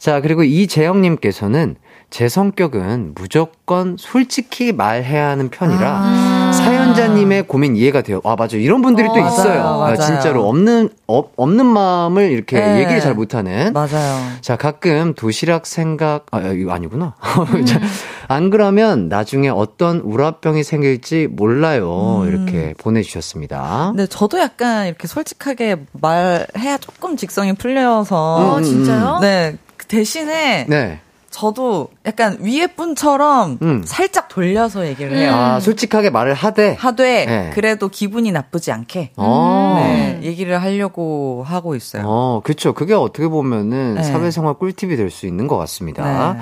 Speaker 1: 자, 그리고 이재영님께서는 제 성격은 무조건 솔직히 말해야 하는 편이라
Speaker 8: 아.
Speaker 1: 사연자님의 고민 이해가 돼요. 아, 맞아요. 이런 분들이
Speaker 7: 어,
Speaker 1: 또
Speaker 7: 맞아요,
Speaker 1: 있어요. 아,
Speaker 8: 맞아요.
Speaker 1: 진짜로 없는, 없, 없는 마음을 이렇게
Speaker 8: 네.
Speaker 1: 얘기를 잘 못하는.
Speaker 8: 맞아요.
Speaker 1: 자, 가끔 도시락 생각, 아, 이거 아니구나. 자, 안 그러면 나중에 어떤 우라병이 생길지 몰라요.
Speaker 8: 음.
Speaker 1: 이렇게 보내주셨습니다.
Speaker 8: 근데 저도 약간 이렇게 솔직하게 말해야 조금 직성이 풀려서.
Speaker 7: 어,
Speaker 1: 음,
Speaker 7: 진짜요?
Speaker 8: 네. 그 대신에
Speaker 1: 네.
Speaker 8: 저도 약간 위에 분처럼
Speaker 1: 음.
Speaker 8: 살짝 돌려서 얘기를 해요.
Speaker 1: 아, 솔직하게 말을 하되.
Speaker 8: 하되
Speaker 1: 네.
Speaker 8: 그래도 기분이 나쁘지 않게
Speaker 1: 어.
Speaker 8: 네, 얘기를 하려고 하고 있어요.
Speaker 1: 어, 그쵸. 그게 어떻게 보면은
Speaker 8: 네.
Speaker 1: 사회생활 꿀팁이 될 수 있는 것 같습니다.
Speaker 8: 네.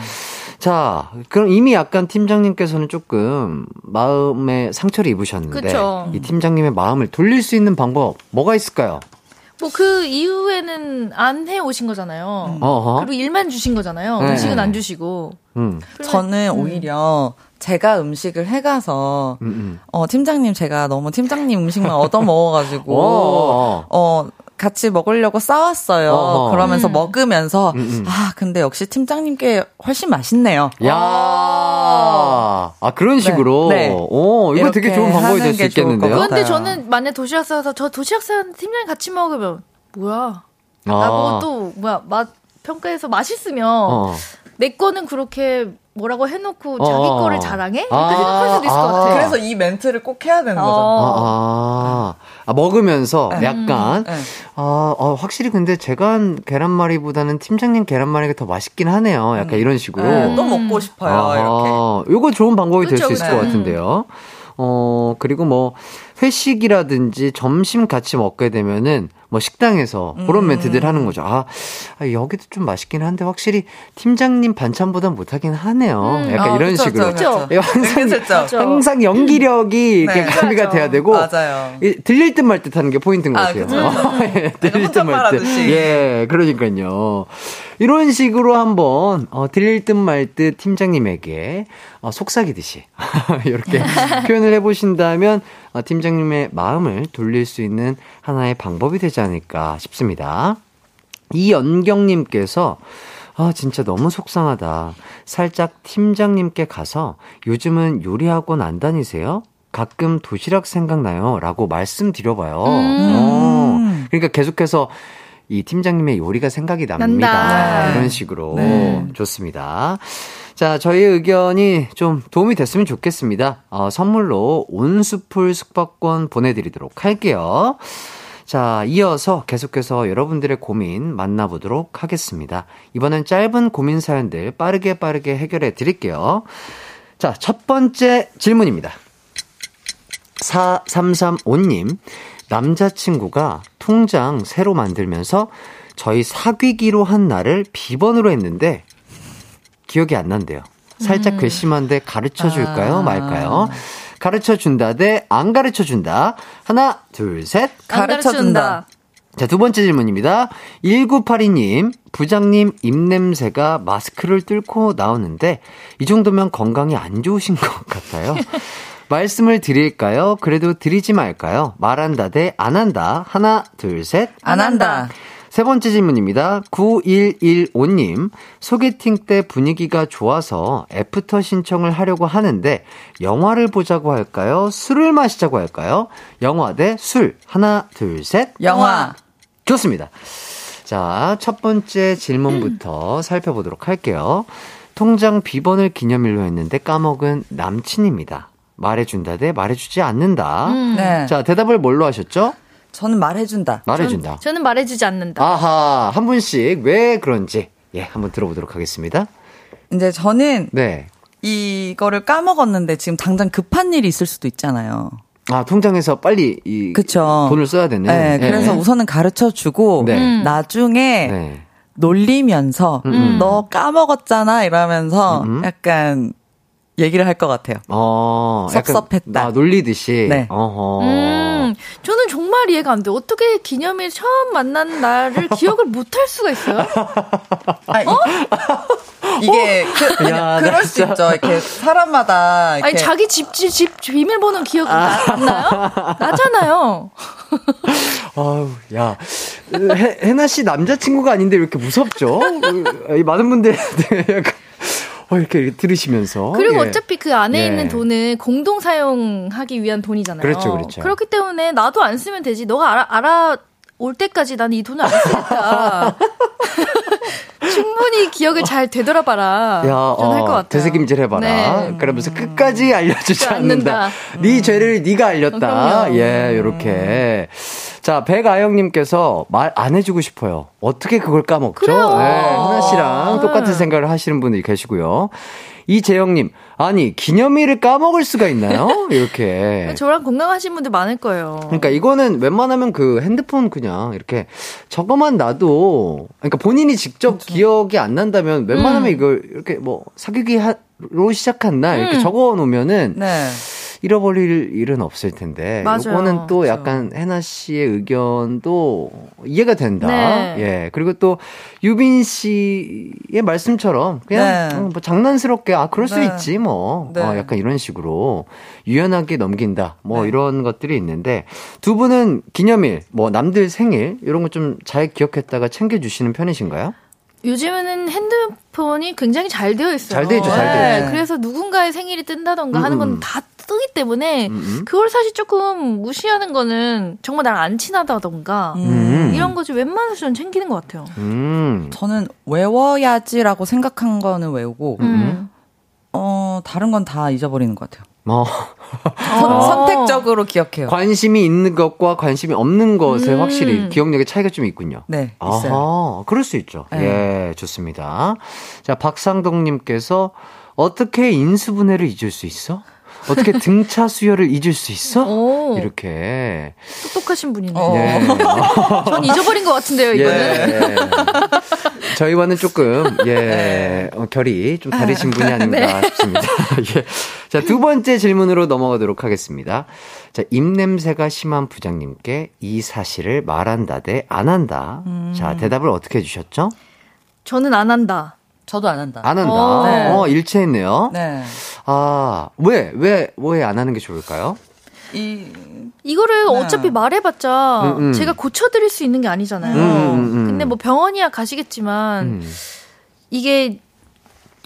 Speaker 1: 자, 그럼 이미 약간 팀장님께서는 조금 마음에 상처를 입으셨는데
Speaker 7: 그쵸.
Speaker 1: 이 팀장님의 마음을 돌릴 수 있는 방법 뭐가 있을까요?
Speaker 7: 뭐 그 이후에는 안 해 오신 거잖아요.
Speaker 1: 어허.
Speaker 7: 그리고 일만 주신 거잖아요.
Speaker 1: 네.
Speaker 7: 음식은 안 주시고.
Speaker 1: 음,
Speaker 8: 저는 오히려 제가 음식을 해가서
Speaker 1: 음, 음.
Speaker 8: 어 팀장님 제가 너무 팀장님 음식만 얻어 먹어가지고
Speaker 1: 어.
Speaker 8: 어 같이 먹으려고 싸웠어요.
Speaker 1: 어허.
Speaker 8: 그러면서
Speaker 7: 음.
Speaker 8: 먹으면서
Speaker 1: 음, 음.
Speaker 8: 아 근데 역시 팀장님께 훨씬 맛있네요.
Speaker 1: 야, 아 그런 식으로.
Speaker 8: 네.
Speaker 1: 오, 이거 되게 좋은 방법이 될 수 있겠는데요.
Speaker 7: 그런데 저는 만약 도시락 싸서 저 도시락 싸는 팀장님 같이 먹으면 뭐야?
Speaker 1: 아.
Speaker 7: 라고 또 뭐야 맛 평가해서 맛있으면
Speaker 1: 어.
Speaker 7: 내 거는 그렇게 뭐라고 해놓고 자기
Speaker 1: 어.
Speaker 7: 거를 자랑해? 이렇게
Speaker 1: 아,
Speaker 7: 생각할 수도 있을 것
Speaker 1: 아.
Speaker 7: 같아.
Speaker 8: 그래서 이 멘트를 꼭 해야 되는 거죠.
Speaker 7: 어.
Speaker 1: 아, 아, 먹으면서
Speaker 8: 네.
Speaker 1: 약간,
Speaker 8: 네.
Speaker 1: 아, 어, 확실히 근데 제가 한 계란말이보다는 팀장님 계란말이가 더 맛있긴 하네요. 약간 이런 식으로.
Speaker 8: 네, 또 먹고 싶어요. 이렇게.
Speaker 1: 아, 요거 좋은 방법이 될 수 있을. 것 같은데요. 어, 그리고 뭐, 회식이라든지 점심 같이 먹게 되면은, 뭐 식당에서 그런 멘트들 하는 거죠. 아, 아, 여기도 좀 맛있긴 한데 확실히 팀장님 반찬보다 못하긴 하네요. 약간
Speaker 8: 어,
Speaker 1: 이런
Speaker 8: 그쵸,
Speaker 1: 식으로.
Speaker 8: 그쵸, 그쵸.
Speaker 1: 예, 항상,
Speaker 8: 은근슬쩍.
Speaker 1: 항상 연기력이 이렇게
Speaker 8: 네.
Speaker 1: 가미가 돼야 되고
Speaker 8: 맞아요.
Speaker 1: 이, 들릴 듯 말 듯 하는 게 포인트인 것
Speaker 8: 아,
Speaker 1: 같아요.
Speaker 8: 그쵸.
Speaker 1: 예, 들릴 듯
Speaker 8: 말
Speaker 1: 듯. 예, 그러니까요. 이런 식으로 한번 어, 들릴 듯 말 듯 팀장님에게 어, 속삭이듯이 이렇게 표현을 해보신다면 어, 팀장님의 마음을 돌릴 수 있는 하나의 방법이 되지 않을까 싶습니다. 이연경님께서 아, 진짜 너무 속상하다. 살짝 팀장님께 가서 요즘은 요리학원 안 다니세요? 가끔 도시락 생각나요. 라고 말씀드려봐요. 어, 그러니까 계속해서 이 팀장님의 요리가 생각이 납니다.
Speaker 7: 난다.
Speaker 1: 이런 식으로.
Speaker 8: 네.
Speaker 1: 좋습니다. 자, 저희의 의견이 좀 도움이 됐으면 좋겠습니다. 어, 선물로 온수풀 숙박권 보내드리도록 할게요. 자, 이어서 계속해서 여러분들의 고민 만나보도록 하겠습니다. 이번엔 짧은 고민 사연들 빠르게 빠르게 해결해 드릴게요. 자, 첫 번째 질문입니다. 4335님, 남자친구가 통장 새로 만들면서 저희 사귀기로 한 날을 비번으로 했는데 기억이 안 난대요. 살짝 괘씸한데 가르쳐 줄까요?
Speaker 8: 아.
Speaker 1: 말까요? 가르쳐 준다 대 안 가르쳐 준다. 하나, 둘, 셋.
Speaker 7: 안 가르쳐 준다.
Speaker 1: 자, 두 번째 질문입니다. 1982님, 부장님 입냄새가 마스크를 뚫고 나오는데, 이 정도면 건강이 안 좋으신 것 같아요. 말씀을 드릴까요? 그래도 드리지 말까요? 말한다 대 안 한다. 하나, 둘, 셋.
Speaker 8: 안 한다.
Speaker 1: 세 번째 질문입니다. 9115님, 소개팅 때 분위기가 좋아서 애프터 신청을 하려고 하는데, 영화를 보자고 할까요? 술을 마시자고 할까요? 영화 대 술. 하나, 둘, 셋.
Speaker 8: 영화.
Speaker 1: 좋습니다. 자, 첫 번째 질문부터 살펴보도록 할게요. 통장 비번을 기념일로 했는데 까먹은 남친입니다. 말해준다 대 말해주지 않는다.
Speaker 8: 네.
Speaker 1: 자, 대답을 뭘로 하셨죠?
Speaker 8: 저는 말해준다.
Speaker 1: 말해준다.
Speaker 7: 저는 말해주지 않는다.
Speaker 1: 아하, 한 분씩 왜 그런지, 예, 한번 들어보도록 하겠습니다.
Speaker 8: 이제 저는
Speaker 1: 네.
Speaker 8: 이거를 까먹었는데 지금 당장 급한 일이 있을 수도 있잖아요.
Speaker 1: 아, 통장에서 빨리 이
Speaker 8: 그쵸.
Speaker 1: 돈을 써야 되는.
Speaker 8: 네,
Speaker 1: 예.
Speaker 8: 그래서 우선은 가르쳐 주고
Speaker 1: 네. 음.
Speaker 8: 나중에
Speaker 1: 네.
Speaker 8: 놀리면서
Speaker 1: 음.
Speaker 8: 너 까먹었잖아 이러면서
Speaker 1: 음.
Speaker 8: 약간 얘기를 할 것 같아요.
Speaker 1: 어,
Speaker 8: 섭섭했다.
Speaker 1: 아, 놀리듯이.
Speaker 8: 네.
Speaker 1: 어허.
Speaker 7: 음, 저는 정말 이해가 안 돼. 어떻게 기념일 처음 만난 날을 기억을 못 할 수가 있어요?
Speaker 8: 아니, 이게 그,
Speaker 1: 야,
Speaker 8: 그럴 나수
Speaker 1: 진짜.
Speaker 8: 있죠. 이렇게 사람마다 이렇게
Speaker 7: 아니, 자기 집, 집, 집 비밀번호 기억 나, 나요? 나잖아요.
Speaker 1: 아우, 야. 해, 해나 씨 남자친구가 아닌데 왜 이렇게 무섭죠? 이 많은 분들이 약간, 어, 이렇게 들으시면서.
Speaker 7: 그리고
Speaker 1: 예.
Speaker 7: 어차피 그 안에
Speaker 1: 예.
Speaker 7: 있는 돈은 공동 사용하기 위한 돈이잖아요.
Speaker 1: 그렇죠, 그렇죠.
Speaker 7: 그렇기 때문에 나도 안 쓰면 되지. 너가 알아, 알아, 올 때까지 난이 돈을 안 쓰겠다. 충분히 기억을 잘 되돌아봐라.
Speaker 1: 야,
Speaker 7: 저는 할것
Speaker 1: 어,
Speaker 7: 같아요.
Speaker 1: 되새김질 해봐라.
Speaker 7: 네.
Speaker 1: 그러면서 끝까지 알려주지 않는다.
Speaker 7: 않는다.
Speaker 1: 네 죄를 네가 알렸다.
Speaker 7: 어.
Speaker 1: 예, 요렇게. 자, 백아영님께서 말 안 해주고 싶어요. 어떻게 그걸 까먹죠?
Speaker 7: 그래요.
Speaker 1: 예, 하나 씨랑
Speaker 7: 네.
Speaker 1: 똑같은 생각을 하시는 분들이 계시고요. 이재영님, 아니, 기념일을 까먹을 수가 있나요? 이렇게.
Speaker 7: 저랑 건강하신 분들 많을 거예요.
Speaker 1: 그러니까 이거는 웬만하면 그 핸드폰 그냥 이렇게 저거만 놔도 그러니까 본인이 직접 기억이 안 난다면 웬만하면
Speaker 7: 음.
Speaker 1: 이걸 이렇게 뭐 사귀기로 시작한 날 이렇게
Speaker 7: 음.
Speaker 1: 적어 놓으면은
Speaker 8: 네.
Speaker 1: 잃어버릴 일은 없을 텐데
Speaker 7: 맞아요.
Speaker 1: 이거는 또
Speaker 8: 그렇죠.
Speaker 1: 약간 해나 씨의 의견도 이해가 된다.
Speaker 7: 네.
Speaker 1: 예. 그리고 또 유빈 씨의 말씀처럼 그냥
Speaker 8: 네.
Speaker 1: 어, 뭐 장난스럽게 아 그럴 수
Speaker 8: 네.
Speaker 1: 있지 뭐.
Speaker 8: 네.
Speaker 1: 어, 약간 이런 식으로 유연하게 넘긴다. 뭐
Speaker 8: 네.
Speaker 1: 이런 것들이 있는데 두 분은 기념일, 뭐 남들 생일 이런 거 좀 잘 기억했다가 챙겨 주시는 편이신가요?
Speaker 7: 요즘에는 핸드폰이 굉장히 잘 되어 있어요.
Speaker 1: 잘돼 있죠, 잘돼
Speaker 8: 있죠.
Speaker 7: 그래서 누군가의 생일이 뜬다던가
Speaker 1: 음,
Speaker 7: 하는
Speaker 1: 음.
Speaker 7: 건다 뜨기 때문에
Speaker 1: 음, 음.
Speaker 7: 그걸 사실 조금 무시하는 거는 정말 나랑 안 친하다던가
Speaker 1: 음.
Speaker 7: 이런 거지 웬만해서 저는 챙기는 것 같아요.
Speaker 1: 음.
Speaker 8: 저는 외워야지라고 생각한 거는 외우고
Speaker 7: 음.
Speaker 8: 어 다른 건 다 잊어버리는 것 같아요.
Speaker 1: 뭐
Speaker 8: 선,
Speaker 7: 어.
Speaker 8: 선택적으로 기억해요.
Speaker 1: 관심이 있는 것과 관심이 없는 것에
Speaker 7: 음.
Speaker 1: 확실히 기억력의 차이가 좀 있군요.
Speaker 8: 네, 있어요.
Speaker 1: 아하, 그럴 수 있죠.
Speaker 8: 네.
Speaker 1: 예, 좋습니다. 자, 박상동님께서 어떻게 인수분해를 잊을 수 있어? 어떻게 등차 수혈을 잊을 수 있어?
Speaker 7: 오.
Speaker 1: 이렇게.
Speaker 7: 똑똑하신 분이네.
Speaker 1: 네.
Speaker 7: 전 잊어버린 것 같은데요, 이거는.
Speaker 1: 예. 저희와는 조금, 예, 어, 결이 좀 다르신 분이 아닌가 싶습니다. 예. 자, 두 번째 질문으로 넘어가도록 하겠습니다. 자, 입냄새가 심한 부장님께 이 사실을 말한다 대 안 한다. 자, 대답을 어떻게 해주셨죠?
Speaker 7: 저는 안 한다.
Speaker 8: 저도 안 한다.
Speaker 1: 안 한다.
Speaker 7: 어.
Speaker 8: 네.
Speaker 1: 어, 일치했네요.
Speaker 8: 네.
Speaker 1: 아, 왜, 왜, 왜 안 하는 게 좋을까요?
Speaker 8: 이
Speaker 7: 이거를
Speaker 8: 네.
Speaker 7: 어차피 말해봤자
Speaker 1: 음, 음.
Speaker 7: 제가 고쳐드릴 수 있는 게 아니잖아요.
Speaker 1: 음, 음, 음.
Speaker 7: 근데 뭐 병원이야 가시겠지만
Speaker 1: 음.
Speaker 7: 이게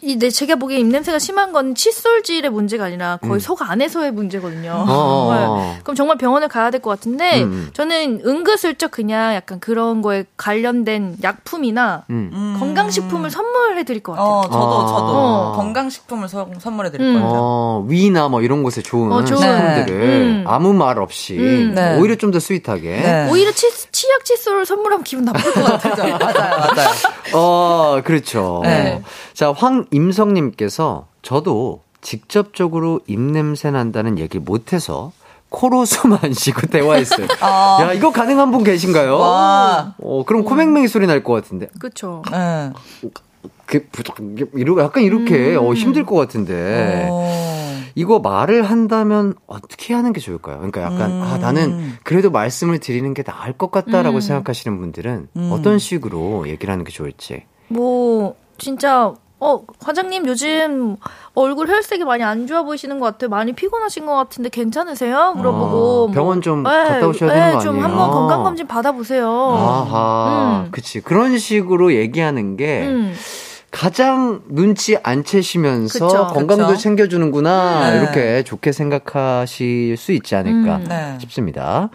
Speaker 7: 이, 네, 제가 보기에 입냄새가 심한 건 칫솔질의 문제가 아니라 거의
Speaker 1: 음.
Speaker 7: 속 안에서의 문제거든요.
Speaker 1: 어, 어, 어.
Speaker 7: 네. 그럼 정말 병원을 가야 될 것 같은데,
Speaker 1: 음.
Speaker 7: 저는 은근슬쩍 그냥 약간 그런 거에 관련된 약품이나
Speaker 1: 음.
Speaker 7: 건강식품을 선물해 드릴 것 같아요.
Speaker 8: 어, 저도
Speaker 1: 아.
Speaker 8: 저도
Speaker 7: 어.
Speaker 8: 건강식품을 서- 선물해 드릴
Speaker 7: 음.
Speaker 8: 것 같아요.
Speaker 1: 어, 위나 뭐 이런 곳에 좋은
Speaker 7: 어.
Speaker 1: 식품들을
Speaker 7: 음.
Speaker 1: 아무 말 없이
Speaker 7: 음.
Speaker 8: 네.
Speaker 1: 오히려 좀 더 스윗하게.
Speaker 8: 네.
Speaker 7: 오히려 치, 치약 칫솔을 선물하면 기분 나쁠 것 같아요.
Speaker 8: 맞아요, 맞아요.
Speaker 1: 어, 그렇죠.
Speaker 8: 네.
Speaker 1: 자, 황임성님께서 저도 직접적으로 입냄새 난다는 얘기 못해서 코로 숨 안 쉬고 대화했어요.
Speaker 8: 아.
Speaker 1: 야, 이거 가능한 분 계신가요?
Speaker 8: 와.
Speaker 1: 어, 그럼 코맹맹이 소리 날 것 같은데.
Speaker 7: 그쵸.
Speaker 8: 네.
Speaker 1: 그, 이러, 약간 이렇게,
Speaker 7: 음.
Speaker 1: 어, 힘들 것 같은데.
Speaker 8: 어.
Speaker 1: 이거 말을 한다면 어떻게 하는 게 좋을까요? 그러니까 약간,
Speaker 8: 음.
Speaker 1: 아, 나는 그래도 말씀을 드리는 게 나을 것 같다라고
Speaker 7: 음.
Speaker 1: 생각하시는 분들은
Speaker 8: 음.
Speaker 1: 어떤 식으로 얘기를 하는 게 좋을지.
Speaker 7: 뭐 진짜 어 과장님 요즘 얼굴 혈색이 많이 안 좋아 보이시는 것 같아요. 많이 피곤하신 것 같은데 괜찮으세요? 물어보고
Speaker 1: 어, 병원 좀
Speaker 7: 뭐,
Speaker 1: 갔다
Speaker 7: 예,
Speaker 1: 오셔야
Speaker 7: 예,
Speaker 1: 되는 거
Speaker 7: 좀
Speaker 1: 아니에요?
Speaker 7: 한번 건강 검진 받아보세요.
Speaker 1: 아하,
Speaker 7: 음.
Speaker 1: 그치. 그런 식으로 얘기하는 게
Speaker 7: 음.
Speaker 1: 가장 눈치 안 채시면서
Speaker 7: 그쵸.
Speaker 1: 건강도
Speaker 8: 그쵸.
Speaker 1: 챙겨주는구나.
Speaker 8: 네.
Speaker 1: 이렇게 좋게 생각하실 수 있지 않을까
Speaker 7: 음.
Speaker 8: 네.
Speaker 1: 싶습니다.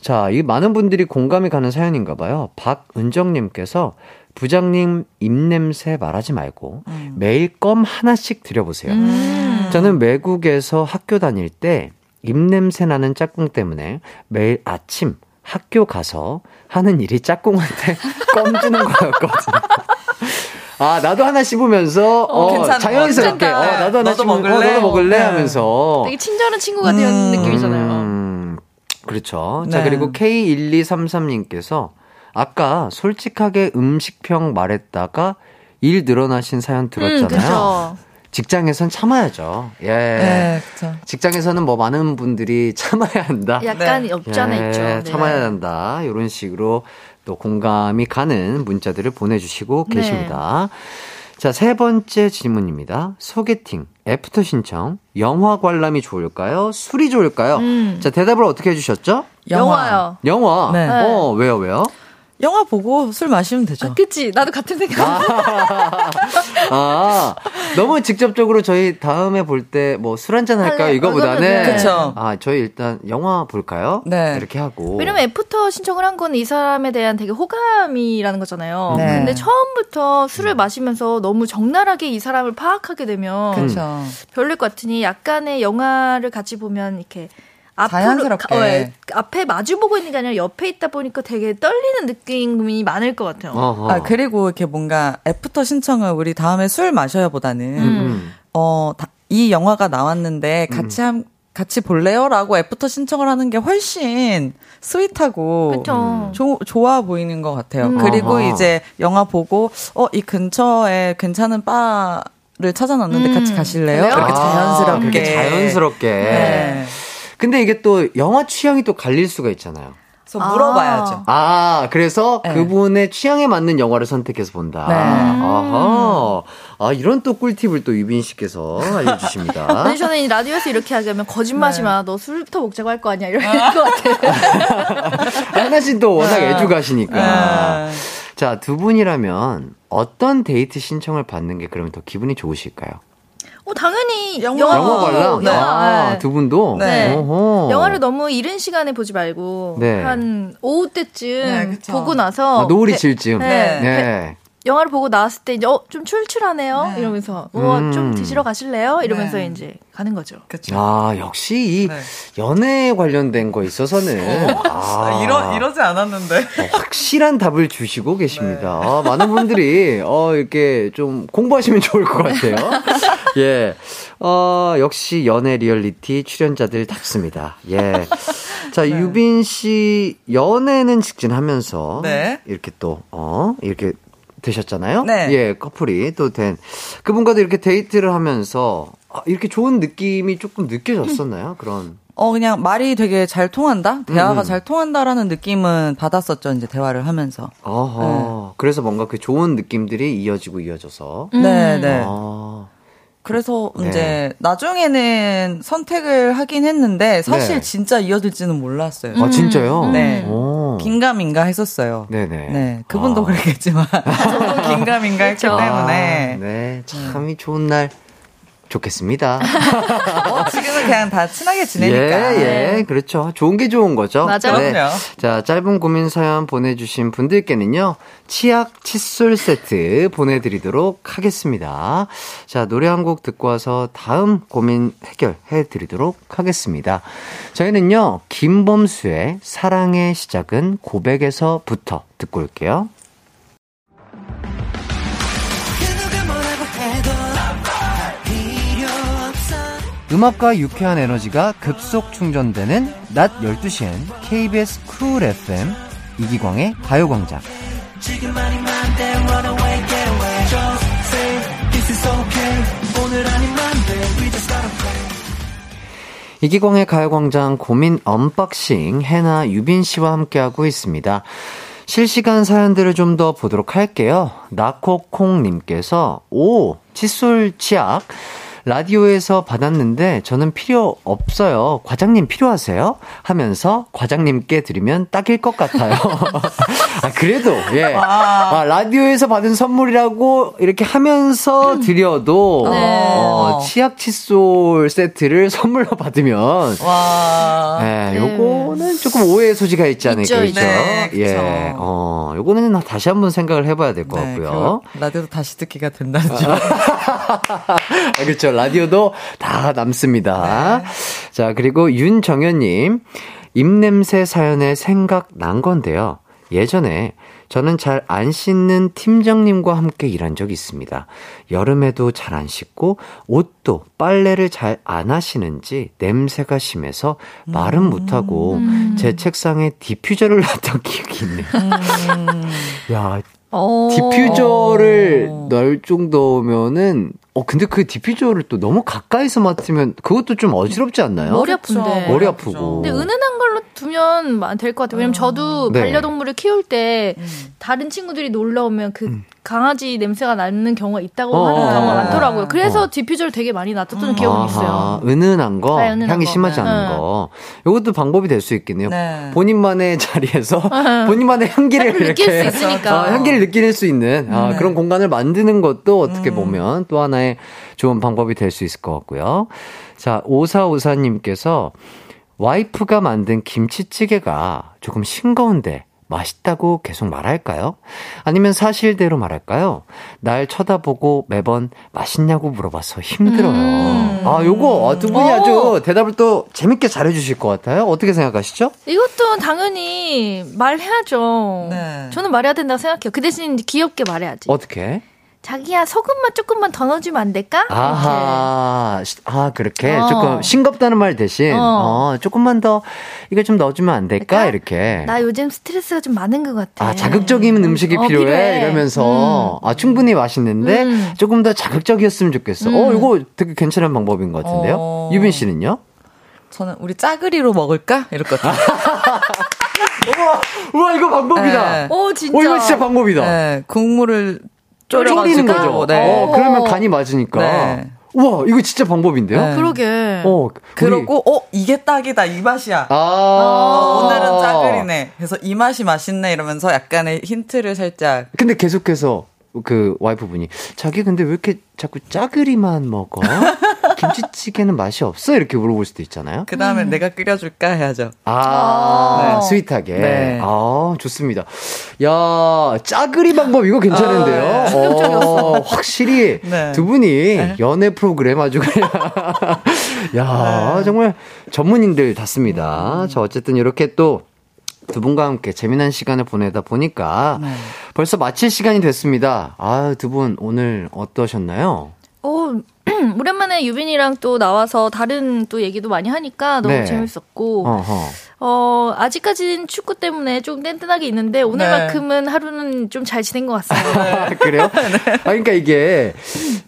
Speaker 1: 자, 이 많은 분들이 공감이 가는 사연인가 봐요. 박은정님께서 부장님 입냄새 말하지 말고
Speaker 8: 음.
Speaker 1: 매일 껌 하나씩 드려보세요.
Speaker 7: 음.
Speaker 1: 저는 외국에서 학교 다닐 때 입냄새 나는 짝꿍 때문에 매일 아침 학교 가서 하는 일이 짝꿍한테 껌 주는 거였거든요. 아, 나도 하나 씹으면서, 어,
Speaker 8: 괜찮아.
Speaker 1: 자연스럽게, 어. 나도 하나
Speaker 8: 너도
Speaker 1: 씹으면,
Speaker 8: 먹을래?
Speaker 1: 어, 너도 먹을래?
Speaker 8: 네.
Speaker 1: 하면서.
Speaker 7: 되게 친절한 친구가 된
Speaker 8: 음.
Speaker 7: 느낌이잖아요.
Speaker 1: 음, 그렇죠. 자,
Speaker 8: 네.
Speaker 1: 그리고 K1233님께서 아까 솔직하게 음식평 말했다가 일 늘어나신 사연
Speaker 7: 음,
Speaker 1: 들었잖아요.
Speaker 7: 그렇죠.
Speaker 1: 직장에선 참아야죠. 예.
Speaker 8: 네.
Speaker 1: 직장에서는 뭐 많은 분들이 참아야 한다.
Speaker 7: 약간
Speaker 8: 네.
Speaker 7: 없지 않아
Speaker 1: 예,
Speaker 7: 있죠. 네.
Speaker 1: 참아야 한다. 이런 식으로 또 공감이 가는 문자들을 보내주시고
Speaker 7: 네.
Speaker 1: 계십니다. 자, 세 번째 질문입니다. 소개팅, 애프터 신청, 영화 관람이 좋을까요? 술이 좋을까요?
Speaker 7: 음.
Speaker 1: 자, 대답을 어떻게 해주셨죠?
Speaker 7: 영화요.
Speaker 1: 영화.
Speaker 8: 네.
Speaker 1: 어, 왜요, 왜요?
Speaker 8: 영화 보고 술 마시면 되죠.
Speaker 7: 아, 그치. 나도 같은 생각.
Speaker 1: 아, 너무 직접적으로 저희 다음에 볼 때 뭐 술 한잔 할까요?
Speaker 7: 아,
Speaker 1: 이거보다는.
Speaker 7: 그거는,
Speaker 8: 그쵸.
Speaker 1: 아, 저희 일단 영화 볼까요?
Speaker 8: 네.
Speaker 1: 이렇게 하고.
Speaker 7: 왜냐면 애프터 신청을 한 건 이 사람에 대한 되게 호감이라는 거잖아요.
Speaker 8: 네.
Speaker 7: 근데 처음부터 술을 마시면서 너무 적나라하게 이 사람을 파악하게 되면
Speaker 8: 그렇죠.
Speaker 7: 별로일 것 같으니 약간의 영화를 같이 보면 이렇게 앞으로
Speaker 8: 자연스럽게.
Speaker 7: 가- 어, 예. 앞에 마주 보고 있는 게 아니라 옆에 있다 보니까 되게 떨리는 느낌이 많을 것 같아요.
Speaker 1: 어허.
Speaker 8: 아, 그리고 이렇게 뭔가 애프터 신청을 우리 다음에 술 마셔요보다는
Speaker 1: 음.
Speaker 8: 어, 다- 이 영화가 나왔는데 같이 함 같이 볼래요라고 애프터 신청을 하는 게 훨씬 sweet하고. 조- 좋아 보이는 것 같아요.
Speaker 7: 음.
Speaker 8: 그리고
Speaker 1: 아하.
Speaker 8: 이제 영화 보고 어 이 근처에 괜찮은 바를 찾아놨는데
Speaker 7: 음.
Speaker 8: 같이 가실래요?
Speaker 7: 그래요?
Speaker 8: 이렇게
Speaker 1: 아,
Speaker 8: 자연스럽게.
Speaker 1: 그렇게 자연스럽게.
Speaker 8: 네.
Speaker 1: 근데 이게 또 영화 취향이 또 갈릴 수가 있잖아요.
Speaker 8: 그래서 물어봐야죠.
Speaker 1: 아, 그래서
Speaker 8: 네.
Speaker 1: 그분의 취향에 맞는 영화를 선택해서 본다.
Speaker 8: 네.
Speaker 1: 아하. 아, 이런 또 꿀팁을 또 유빈 씨께서 알려주십니다.
Speaker 7: 근데 저는 이 라디오에서 이렇게 하면 거짓말하지 마. 너 술부터 먹자고 할 거 아니야. 이럴 것 같아요.
Speaker 1: 하나씩 또 워낙 애주가시니까.
Speaker 8: 네.
Speaker 1: 자, 두 분이라면 어떤 데이트 신청을 받는 게 그러면 더 기분이 좋으실까요?
Speaker 7: 어, 당연히
Speaker 8: 영화.
Speaker 7: 영화,
Speaker 1: 영화 관람?
Speaker 7: 영화,
Speaker 1: 아,
Speaker 7: 네.
Speaker 1: 두 분도?
Speaker 8: 네.
Speaker 1: 어허.
Speaker 7: 영화를 너무 이른 시간에 보지 말고
Speaker 1: 네.
Speaker 7: 한 오후 때쯤
Speaker 8: 네, 그쵸.
Speaker 7: 보고 나서
Speaker 1: 아, 노을이
Speaker 7: 배-
Speaker 1: 질 즈음.
Speaker 7: 네.
Speaker 1: 네.
Speaker 7: 영화를 보고 나왔을 때 이제 어 좀 출출하네요
Speaker 8: 네.
Speaker 7: 이러면서 어,
Speaker 1: 음.
Speaker 7: 좀 드시러 가실래요 이러면서
Speaker 8: 네.
Speaker 7: 이제 가는 거죠.
Speaker 8: 그쵸.
Speaker 1: 아, 역시 이
Speaker 8: 네.
Speaker 1: 연애에 관련된 거 있어서는 아,
Speaker 8: 이러, 이러지 않았는데.
Speaker 1: 어, 확실한 답을 주시고 계십니다. 아, 많은 분들이 어, 이렇게 좀 공부하시면 좋을 것 같아요. 예. 어, 역시 연애 리얼리티 출연자들답습니다. 예. 자,
Speaker 8: 네.
Speaker 1: 유빈 씨 연애는 직진하면서
Speaker 8: 네.
Speaker 1: 이렇게 또 어, 이렇게 되셨잖아요.
Speaker 8: 네.
Speaker 1: 예, 커플이 또 된 그분과도 이렇게 데이트를 하면서 아, 이렇게 좋은 느낌이 조금 느껴졌었나요? 그런
Speaker 8: 어, 그냥 말이 되게 잘 통한다? 대화가
Speaker 1: 음.
Speaker 8: 잘 통한다라는 느낌은 받았었죠, 이제 대화를 하면서.
Speaker 1: 어허. 그래서 뭔가 그 좋은 느낌들이 이어지고 이어져서
Speaker 8: 네, 네.
Speaker 1: 아.
Speaker 8: 그래서
Speaker 1: 네.
Speaker 8: 이제 나중에는 선택을 하긴 했는데 사실
Speaker 1: 네.
Speaker 8: 진짜 이어질지는 몰랐어요.
Speaker 1: 아, 진짜요?
Speaker 8: 네.
Speaker 1: 오.
Speaker 8: 긴가민가 했었어요.
Speaker 1: 네네.
Speaker 8: 네. 그분도
Speaker 1: 아.
Speaker 8: 그랬겠지만 저도 긴가민가 했기. 때문에
Speaker 1: 아, 네, 참이 좋은 날 좋겠습니다.
Speaker 8: 어, 지금은 그냥 다 친하게 지내니까.
Speaker 1: 예, 예, 그렇죠. 좋은 게 좋은 거죠. 네.
Speaker 7: 맞아요.
Speaker 8: 그럼요.
Speaker 1: 자, 짧은 고민 사연 보내주신 분들께는요, 치약 칫솔 세트 보내드리도록 하겠습니다. 자, 노래 한 곡 듣고 와서 다음 고민 해결해 드리도록 하겠습니다. 저희는요, 김범수의 사랑의 시작은 고백에서부터 듣고 올게요. 음악과 유쾌한 에너지가 급속 충전되는 낮 12시엔 KBS 쿨 FM 이기광의 가요광장. 이기광의 가요광장 고민 언박싱 해나 유빈 씨와 함께하고 있습니다. 실시간 사연들을 좀 더 보도록 할게요. 나코콩님께서 오 칫솔 치약 라디오에서 받았는데 저는 필요 없어요. 과장님 필요하세요? 하면서 과장님께 드리면 딱일 것 같아요. 아, 그래도, 예. 아, 라디오에서 받은 선물이라고 이렇게 하면서 드려도,
Speaker 7: 네.
Speaker 1: 어, 치약 칫솔 세트를 선물로 받으면,
Speaker 8: 와.
Speaker 1: 예, 요거는 조금 오해의 소지가 있지 않을까,
Speaker 7: 있죠,
Speaker 1: 그죠?
Speaker 8: 네.
Speaker 1: 예, 어, 요거는 다시 한번 생각을 해봐야 될것
Speaker 8: 네,
Speaker 1: 같고요.
Speaker 8: 그리고 라디오도 다시 듣기가 된다는 점.
Speaker 1: 아, 그렇죠. 라디오도 다 남습니다. 자, 그리고 윤정현님, 입냄새 사연에 생각난 건데요. 예전에 저는 잘 안 씻는 팀장님과 함께 일한 적이 있습니다. 여름에도 잘 안 씻고 옷도 빨래를 잘 안 하시는지 냄새가 심해서 말은 못하고 제 책상에 디퓨저를 놨던 기억이 있네요. 야,
Speaker 7: 어.
Speaker 1: 디퓨저를
Speaker 8: 어.
Speaker 1: 넣을 정도면은 어 근데 그 디퓨저를 또 너무 가까이서 맡으면 그것도 좀 어지럽지 않나요?
Speaker 7: 머리 아픈데.
Speaker 1: 머리 아프고.
Speaker 7: 근데 은은한 걸로 두면 될 것 같아요. 왜냐면 저도
Speaker 1: 네.
Speaker 7: 반려동물을 키울 때 다른 친구들이 놀러 오면 그 강아지 냄새가 나는 경우가 있다고
Speaker 1: 어.
Speaker 7: 하는 경우가 많더라고요. 그래서
Speaker 1: 어.
Speaker 7: 디퓨저를 되게 많이 놔뒀던 기억이 있어요.
Speaker 1: 아하, 은은한 거,
Speaker 7: 네, 은은한
Speaker 1: 향이
Speaker 7: 거.
Speaker 1: 심하지
Speaker 7: 네.
Speaker 1: 않은 거. 이것도 방법이 될 수 있겠네요.
Speaker 8: 네.
Speaker 1: 본인만의 자리에서 본인만의 향기를
Speaker 7: 느낄
Speaker 1: 이렇게
Speaker 7: 수 있으니까.
Speaker 1: 아, 향기를 느낄 수 있는 아,
Speaker 8: 네.
Speaker 1: 그런 공간을 만드는 것도 어떻게 보면 또 하나의 좋은 방법이 될 수 있을 것 같고요. 자, 오사오사님께서 와이프가 만든 김치찌개가 조금 싱거운데 맛있다고 계속 말할까요? 아니면 사실대로 말할까요? 날 쳐다보고 매번 맛있냐고 물어봐서 힘들어요. 아, 요거 어, 두 분이 아주 대답을 또 재밌게 잘해주실 것 같아요. 어떻게 생각하시죠?
Speaker 7: 이것도 당연히 말해야죠.
Speaker 8: 네.
Speaker 7: 저는 말해야 된다고 생각해요. 그 대신 귀엽게 말해야지.
Speaker 1: 어떻게?
Speaker 7: 자기야 소금만 조금만 더 넣어주면 안 될까?
Speaker 1: 아하, 시- 아, 그렇게
Speaker 7: 어.
Speaker 1: 조금 싱겁다는 말 대신,
Speaker 7: 어.
Speaker 1: 어, 조금만 더, 이거 좀 넣어주면 안 될까?
Speaker 7: 될까?
Speaker 1: 이렇게.
Speaker 7: 나 요즘 스트레스가 좀 많은 것 같아.
Speaker 1: 아, 자극적인 음식이
Speaker 7: 어,
Speaker 1: 필요해.
Speaker 7: 필요해.
Speaker 1: 이러면서, 아, 충분히 맛있는데,
Speaker 7: 음.
Speaker 1: 조금 더 자극적이었으면 좋겠어. 어, 이거 되게 괜찮은 방법인 것 같은데요?
Speaker 8: 어.
Speaker 1: 유빈 씨는요?
Speaker 8: 저는 우리 짜그리로 먹을까? 이럴 것 같아요.
Speaker 1: 우와, 이거 방법이다.
Speaker 8: 네.
Speaker 7: 오 진짜.
Speaker 1: 어, 이거 진짜 방법이다.
Speaker 8: 네, 국물을
Speaker 1: 졸이는. 거죠.
Speaker 8: 네.
Speaker 1: 어, 그러면 간이 맞으니까.
Speaker 8: 네.
Speaker 1: 우와, 이거 진짜 방법인데요?
Speaker 8: 네.
Speaker 7: 그러게.
Speaker 1: 어,
Speaker 8: 그러고 어 이게 딱이다 이 맛이야.
Speaker 1: 아,
Speaker 8: 어, 오늘은 짜글이네. 그래서 이 맛이 맛있네 이러면서 약간의 힌트를 살짝.
Speaker 1: 근데 계속해서 그 와이프분이 자기 근데 왜 이렇게 자꾸 짜그리만 먹어? 김치찌개는 맛이 없어? 이렇게 물어볼 수도 있잖아요.
Speaker 8: 그 다음에 내가 끓여줄까 해야죠.
Speaker 1: 아,
Speaker 8: 네.
Speaker 1: 스윗하게.
Speaker 8: 네.
Speaker 1: 아, 좋습니다. 야, 짜그리 방법 이거 괜찮은데요?
Speaker 8: 아, 네.
Speaker 1: 어, 확실히
Speaker 8: 네.
Speaker 1: 두 분이 연애 프로그램 아주 그냥. 야,
Speaker 8: 네.
Speaker 1: 정말 전문인들 같습니다. 자, 어쨌든 이렇게 또두 분과 함께 재미난 시간을 보내다 보니까
Speaker 8: 네.
Speaker 1: 벌써 마칠 시간이 됐습니다. 아, 두 분 오늘 어떠셨나요?
Speaker 7: 어, 오랜만에 유빈이랑 또 나와서 다른 또 얘기도 많이 하니까 너무
Speaker 1: 네.
Speaker 7: 재밌었고
Speaker 1: 어허.
Speaker 7: 어 아직까지는 축구 때문에 좀 뗀뗀하게 있는데 오늘만큼은 하루는 좀 잘 지낸 것 같습니다.
Speaker 1: 아, 그래요? 아, 그러니까 이게,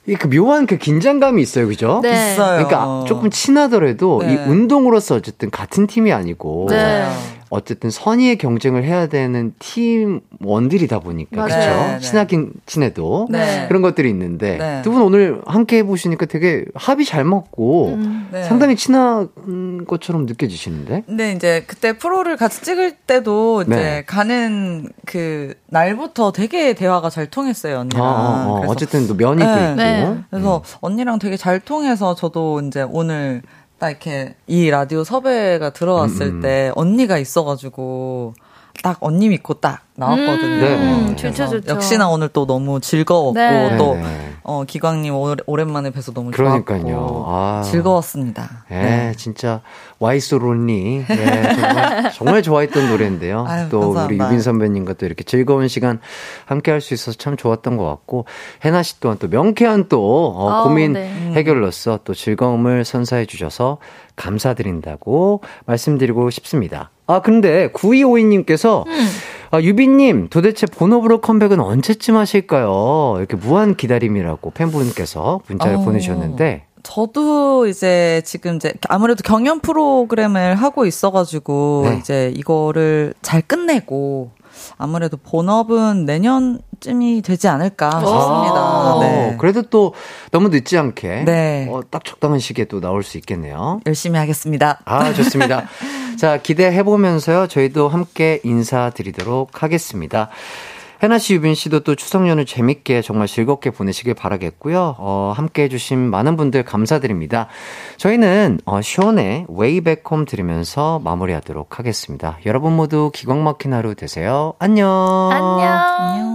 Speaker 1: 이그 묘한 그 긴장감이 있어요, 그죠?
Speaker 7: 네.
Speaker 8: 있어요.
Speaker 1: 그러니까 조금 친하더라도
Speaker 8: 네.
Speaker 1: 이 운동으로서 어쨌든 같은 팀이 아니고
Speaker 7: 네.
Speaker 1: 어쨌든 선의의 경쟁을 해야 되는 팀원들이다 보니까. 그렇죠. 친하긴 친해도
Speaker 8: 네.
Speaker 1: 그런 것들이 있는데
Speaker 8: 네.
Speaker 1: 두분 오늘 함께 해보시니까 되게 합이 잘 맞고
Speaker 7: 음.
Speaker 8: 네.
Speaker 1: 상당히 친한 것처럼 느껴지시는데.
Speaker 8: 근데 이제 그때 프로를 같이 찍을 때도 이제
Speaker 1: 네.
Speaker 8: 가는 그 날부터 되게 대화가 잘 통했어요 언니랑.
Speaker 1: 아, 아, 아. 어쨌든 또 면이 또
Speaker 8: 네.
Speaker 1: 있고.
Speaker 7: 네.
Speaker 8: 그래서 언니랑 되게 잘 통해서 저도 이제 오늘 딱 이렇게 이 라디오 섭외가 들어왔을
Speaker 1: 음, 음.
Speaker 8: 때 언니가 있어가지고 딱 언니 믿고 딱 나왔거든요.
Speaker 1: 네.
Speaker 7: 음,
Speaker 8: 그래서
Speaker 7: 좋죠, 좋죠.
Speaker 8: 역시나 오늘 또 너무 즐거웠고
Speaker 7: 네.
Speaker 8: 또
Speaker 1: 네.
Speaker 8: 어, 기광님 오, 오랜만에 뵈서 너무
Speaker 1: 그러니까요.
Speaker 8: 좋았고
Speaker 1: 아.
Speaker 8: 즐거웠습니다.
Speaker 1: 예, 진짜 와이소론니 예, 정말 정말 좋아했던 노래인데요.
Speaker 8: 아유,
Speaker 1: 또 우리
Speaker 8: 감사합니다.
Speaker 1: 유빈 선배님과 또 이렇게 즐거운 시간 함께 할 수 있어서 참 좋았던 것 같고 해나 씨 또한 또 명쾌한 또 어,
Speaker 7: 아우,
Speaker 1: 고민
Speaker 7: 네.
Speaker 1: 해결로서 또 즐거움을 선사해 주셔서 감사드린다고 말씀드리고 싶습니다. 아 근데 9252님께서 아, 유빈님, 도대체 본업으로 컴백은 언제쯤 하실까요? 이렇게 무한 기다림이라고 팬분께서 문자를
Speaker 8: 어.
Speaker 1: 보내주셨는데,
Speaker 8: 저도 이제 지금 이제 아무래도 경연 프로그램을 하고 있어가지고
Speaker 1: 네.
Speaker 8: 이제 이거를 잘 끝내고 아무래도 본업은 내년쯤이 되지 않을까 싶습니다.
Speaker 1: 아,
Speaker 8: 네.
Speaker 1: 그래도 또 너무 늦지 않게
Speaker 8: 네.
Speaker 1: 어, 딱 적당한 시기에 또 나올 수 있겠네요.
Speaker 8: 열심히 하겠습니다.
Speaker 1: 아, 좋습니다. 자, 기대해 보면서요. 저희도 함께 인사드리도록 하겠습니다. 해나 씨, 유빈 씨도 또 추석 연휴 재밌게 정말 즐겁게 보내시길 바라겠고요. 어, 함께 해주신 많은 분들 감사드립니다. 저희는 어, 시원의 Way Back Home 들으면서 마무리하도록 하겠습니다. 여러분 모두 기광 막힌 하루 되세요. 안녕.
Speaker 7: 안녕.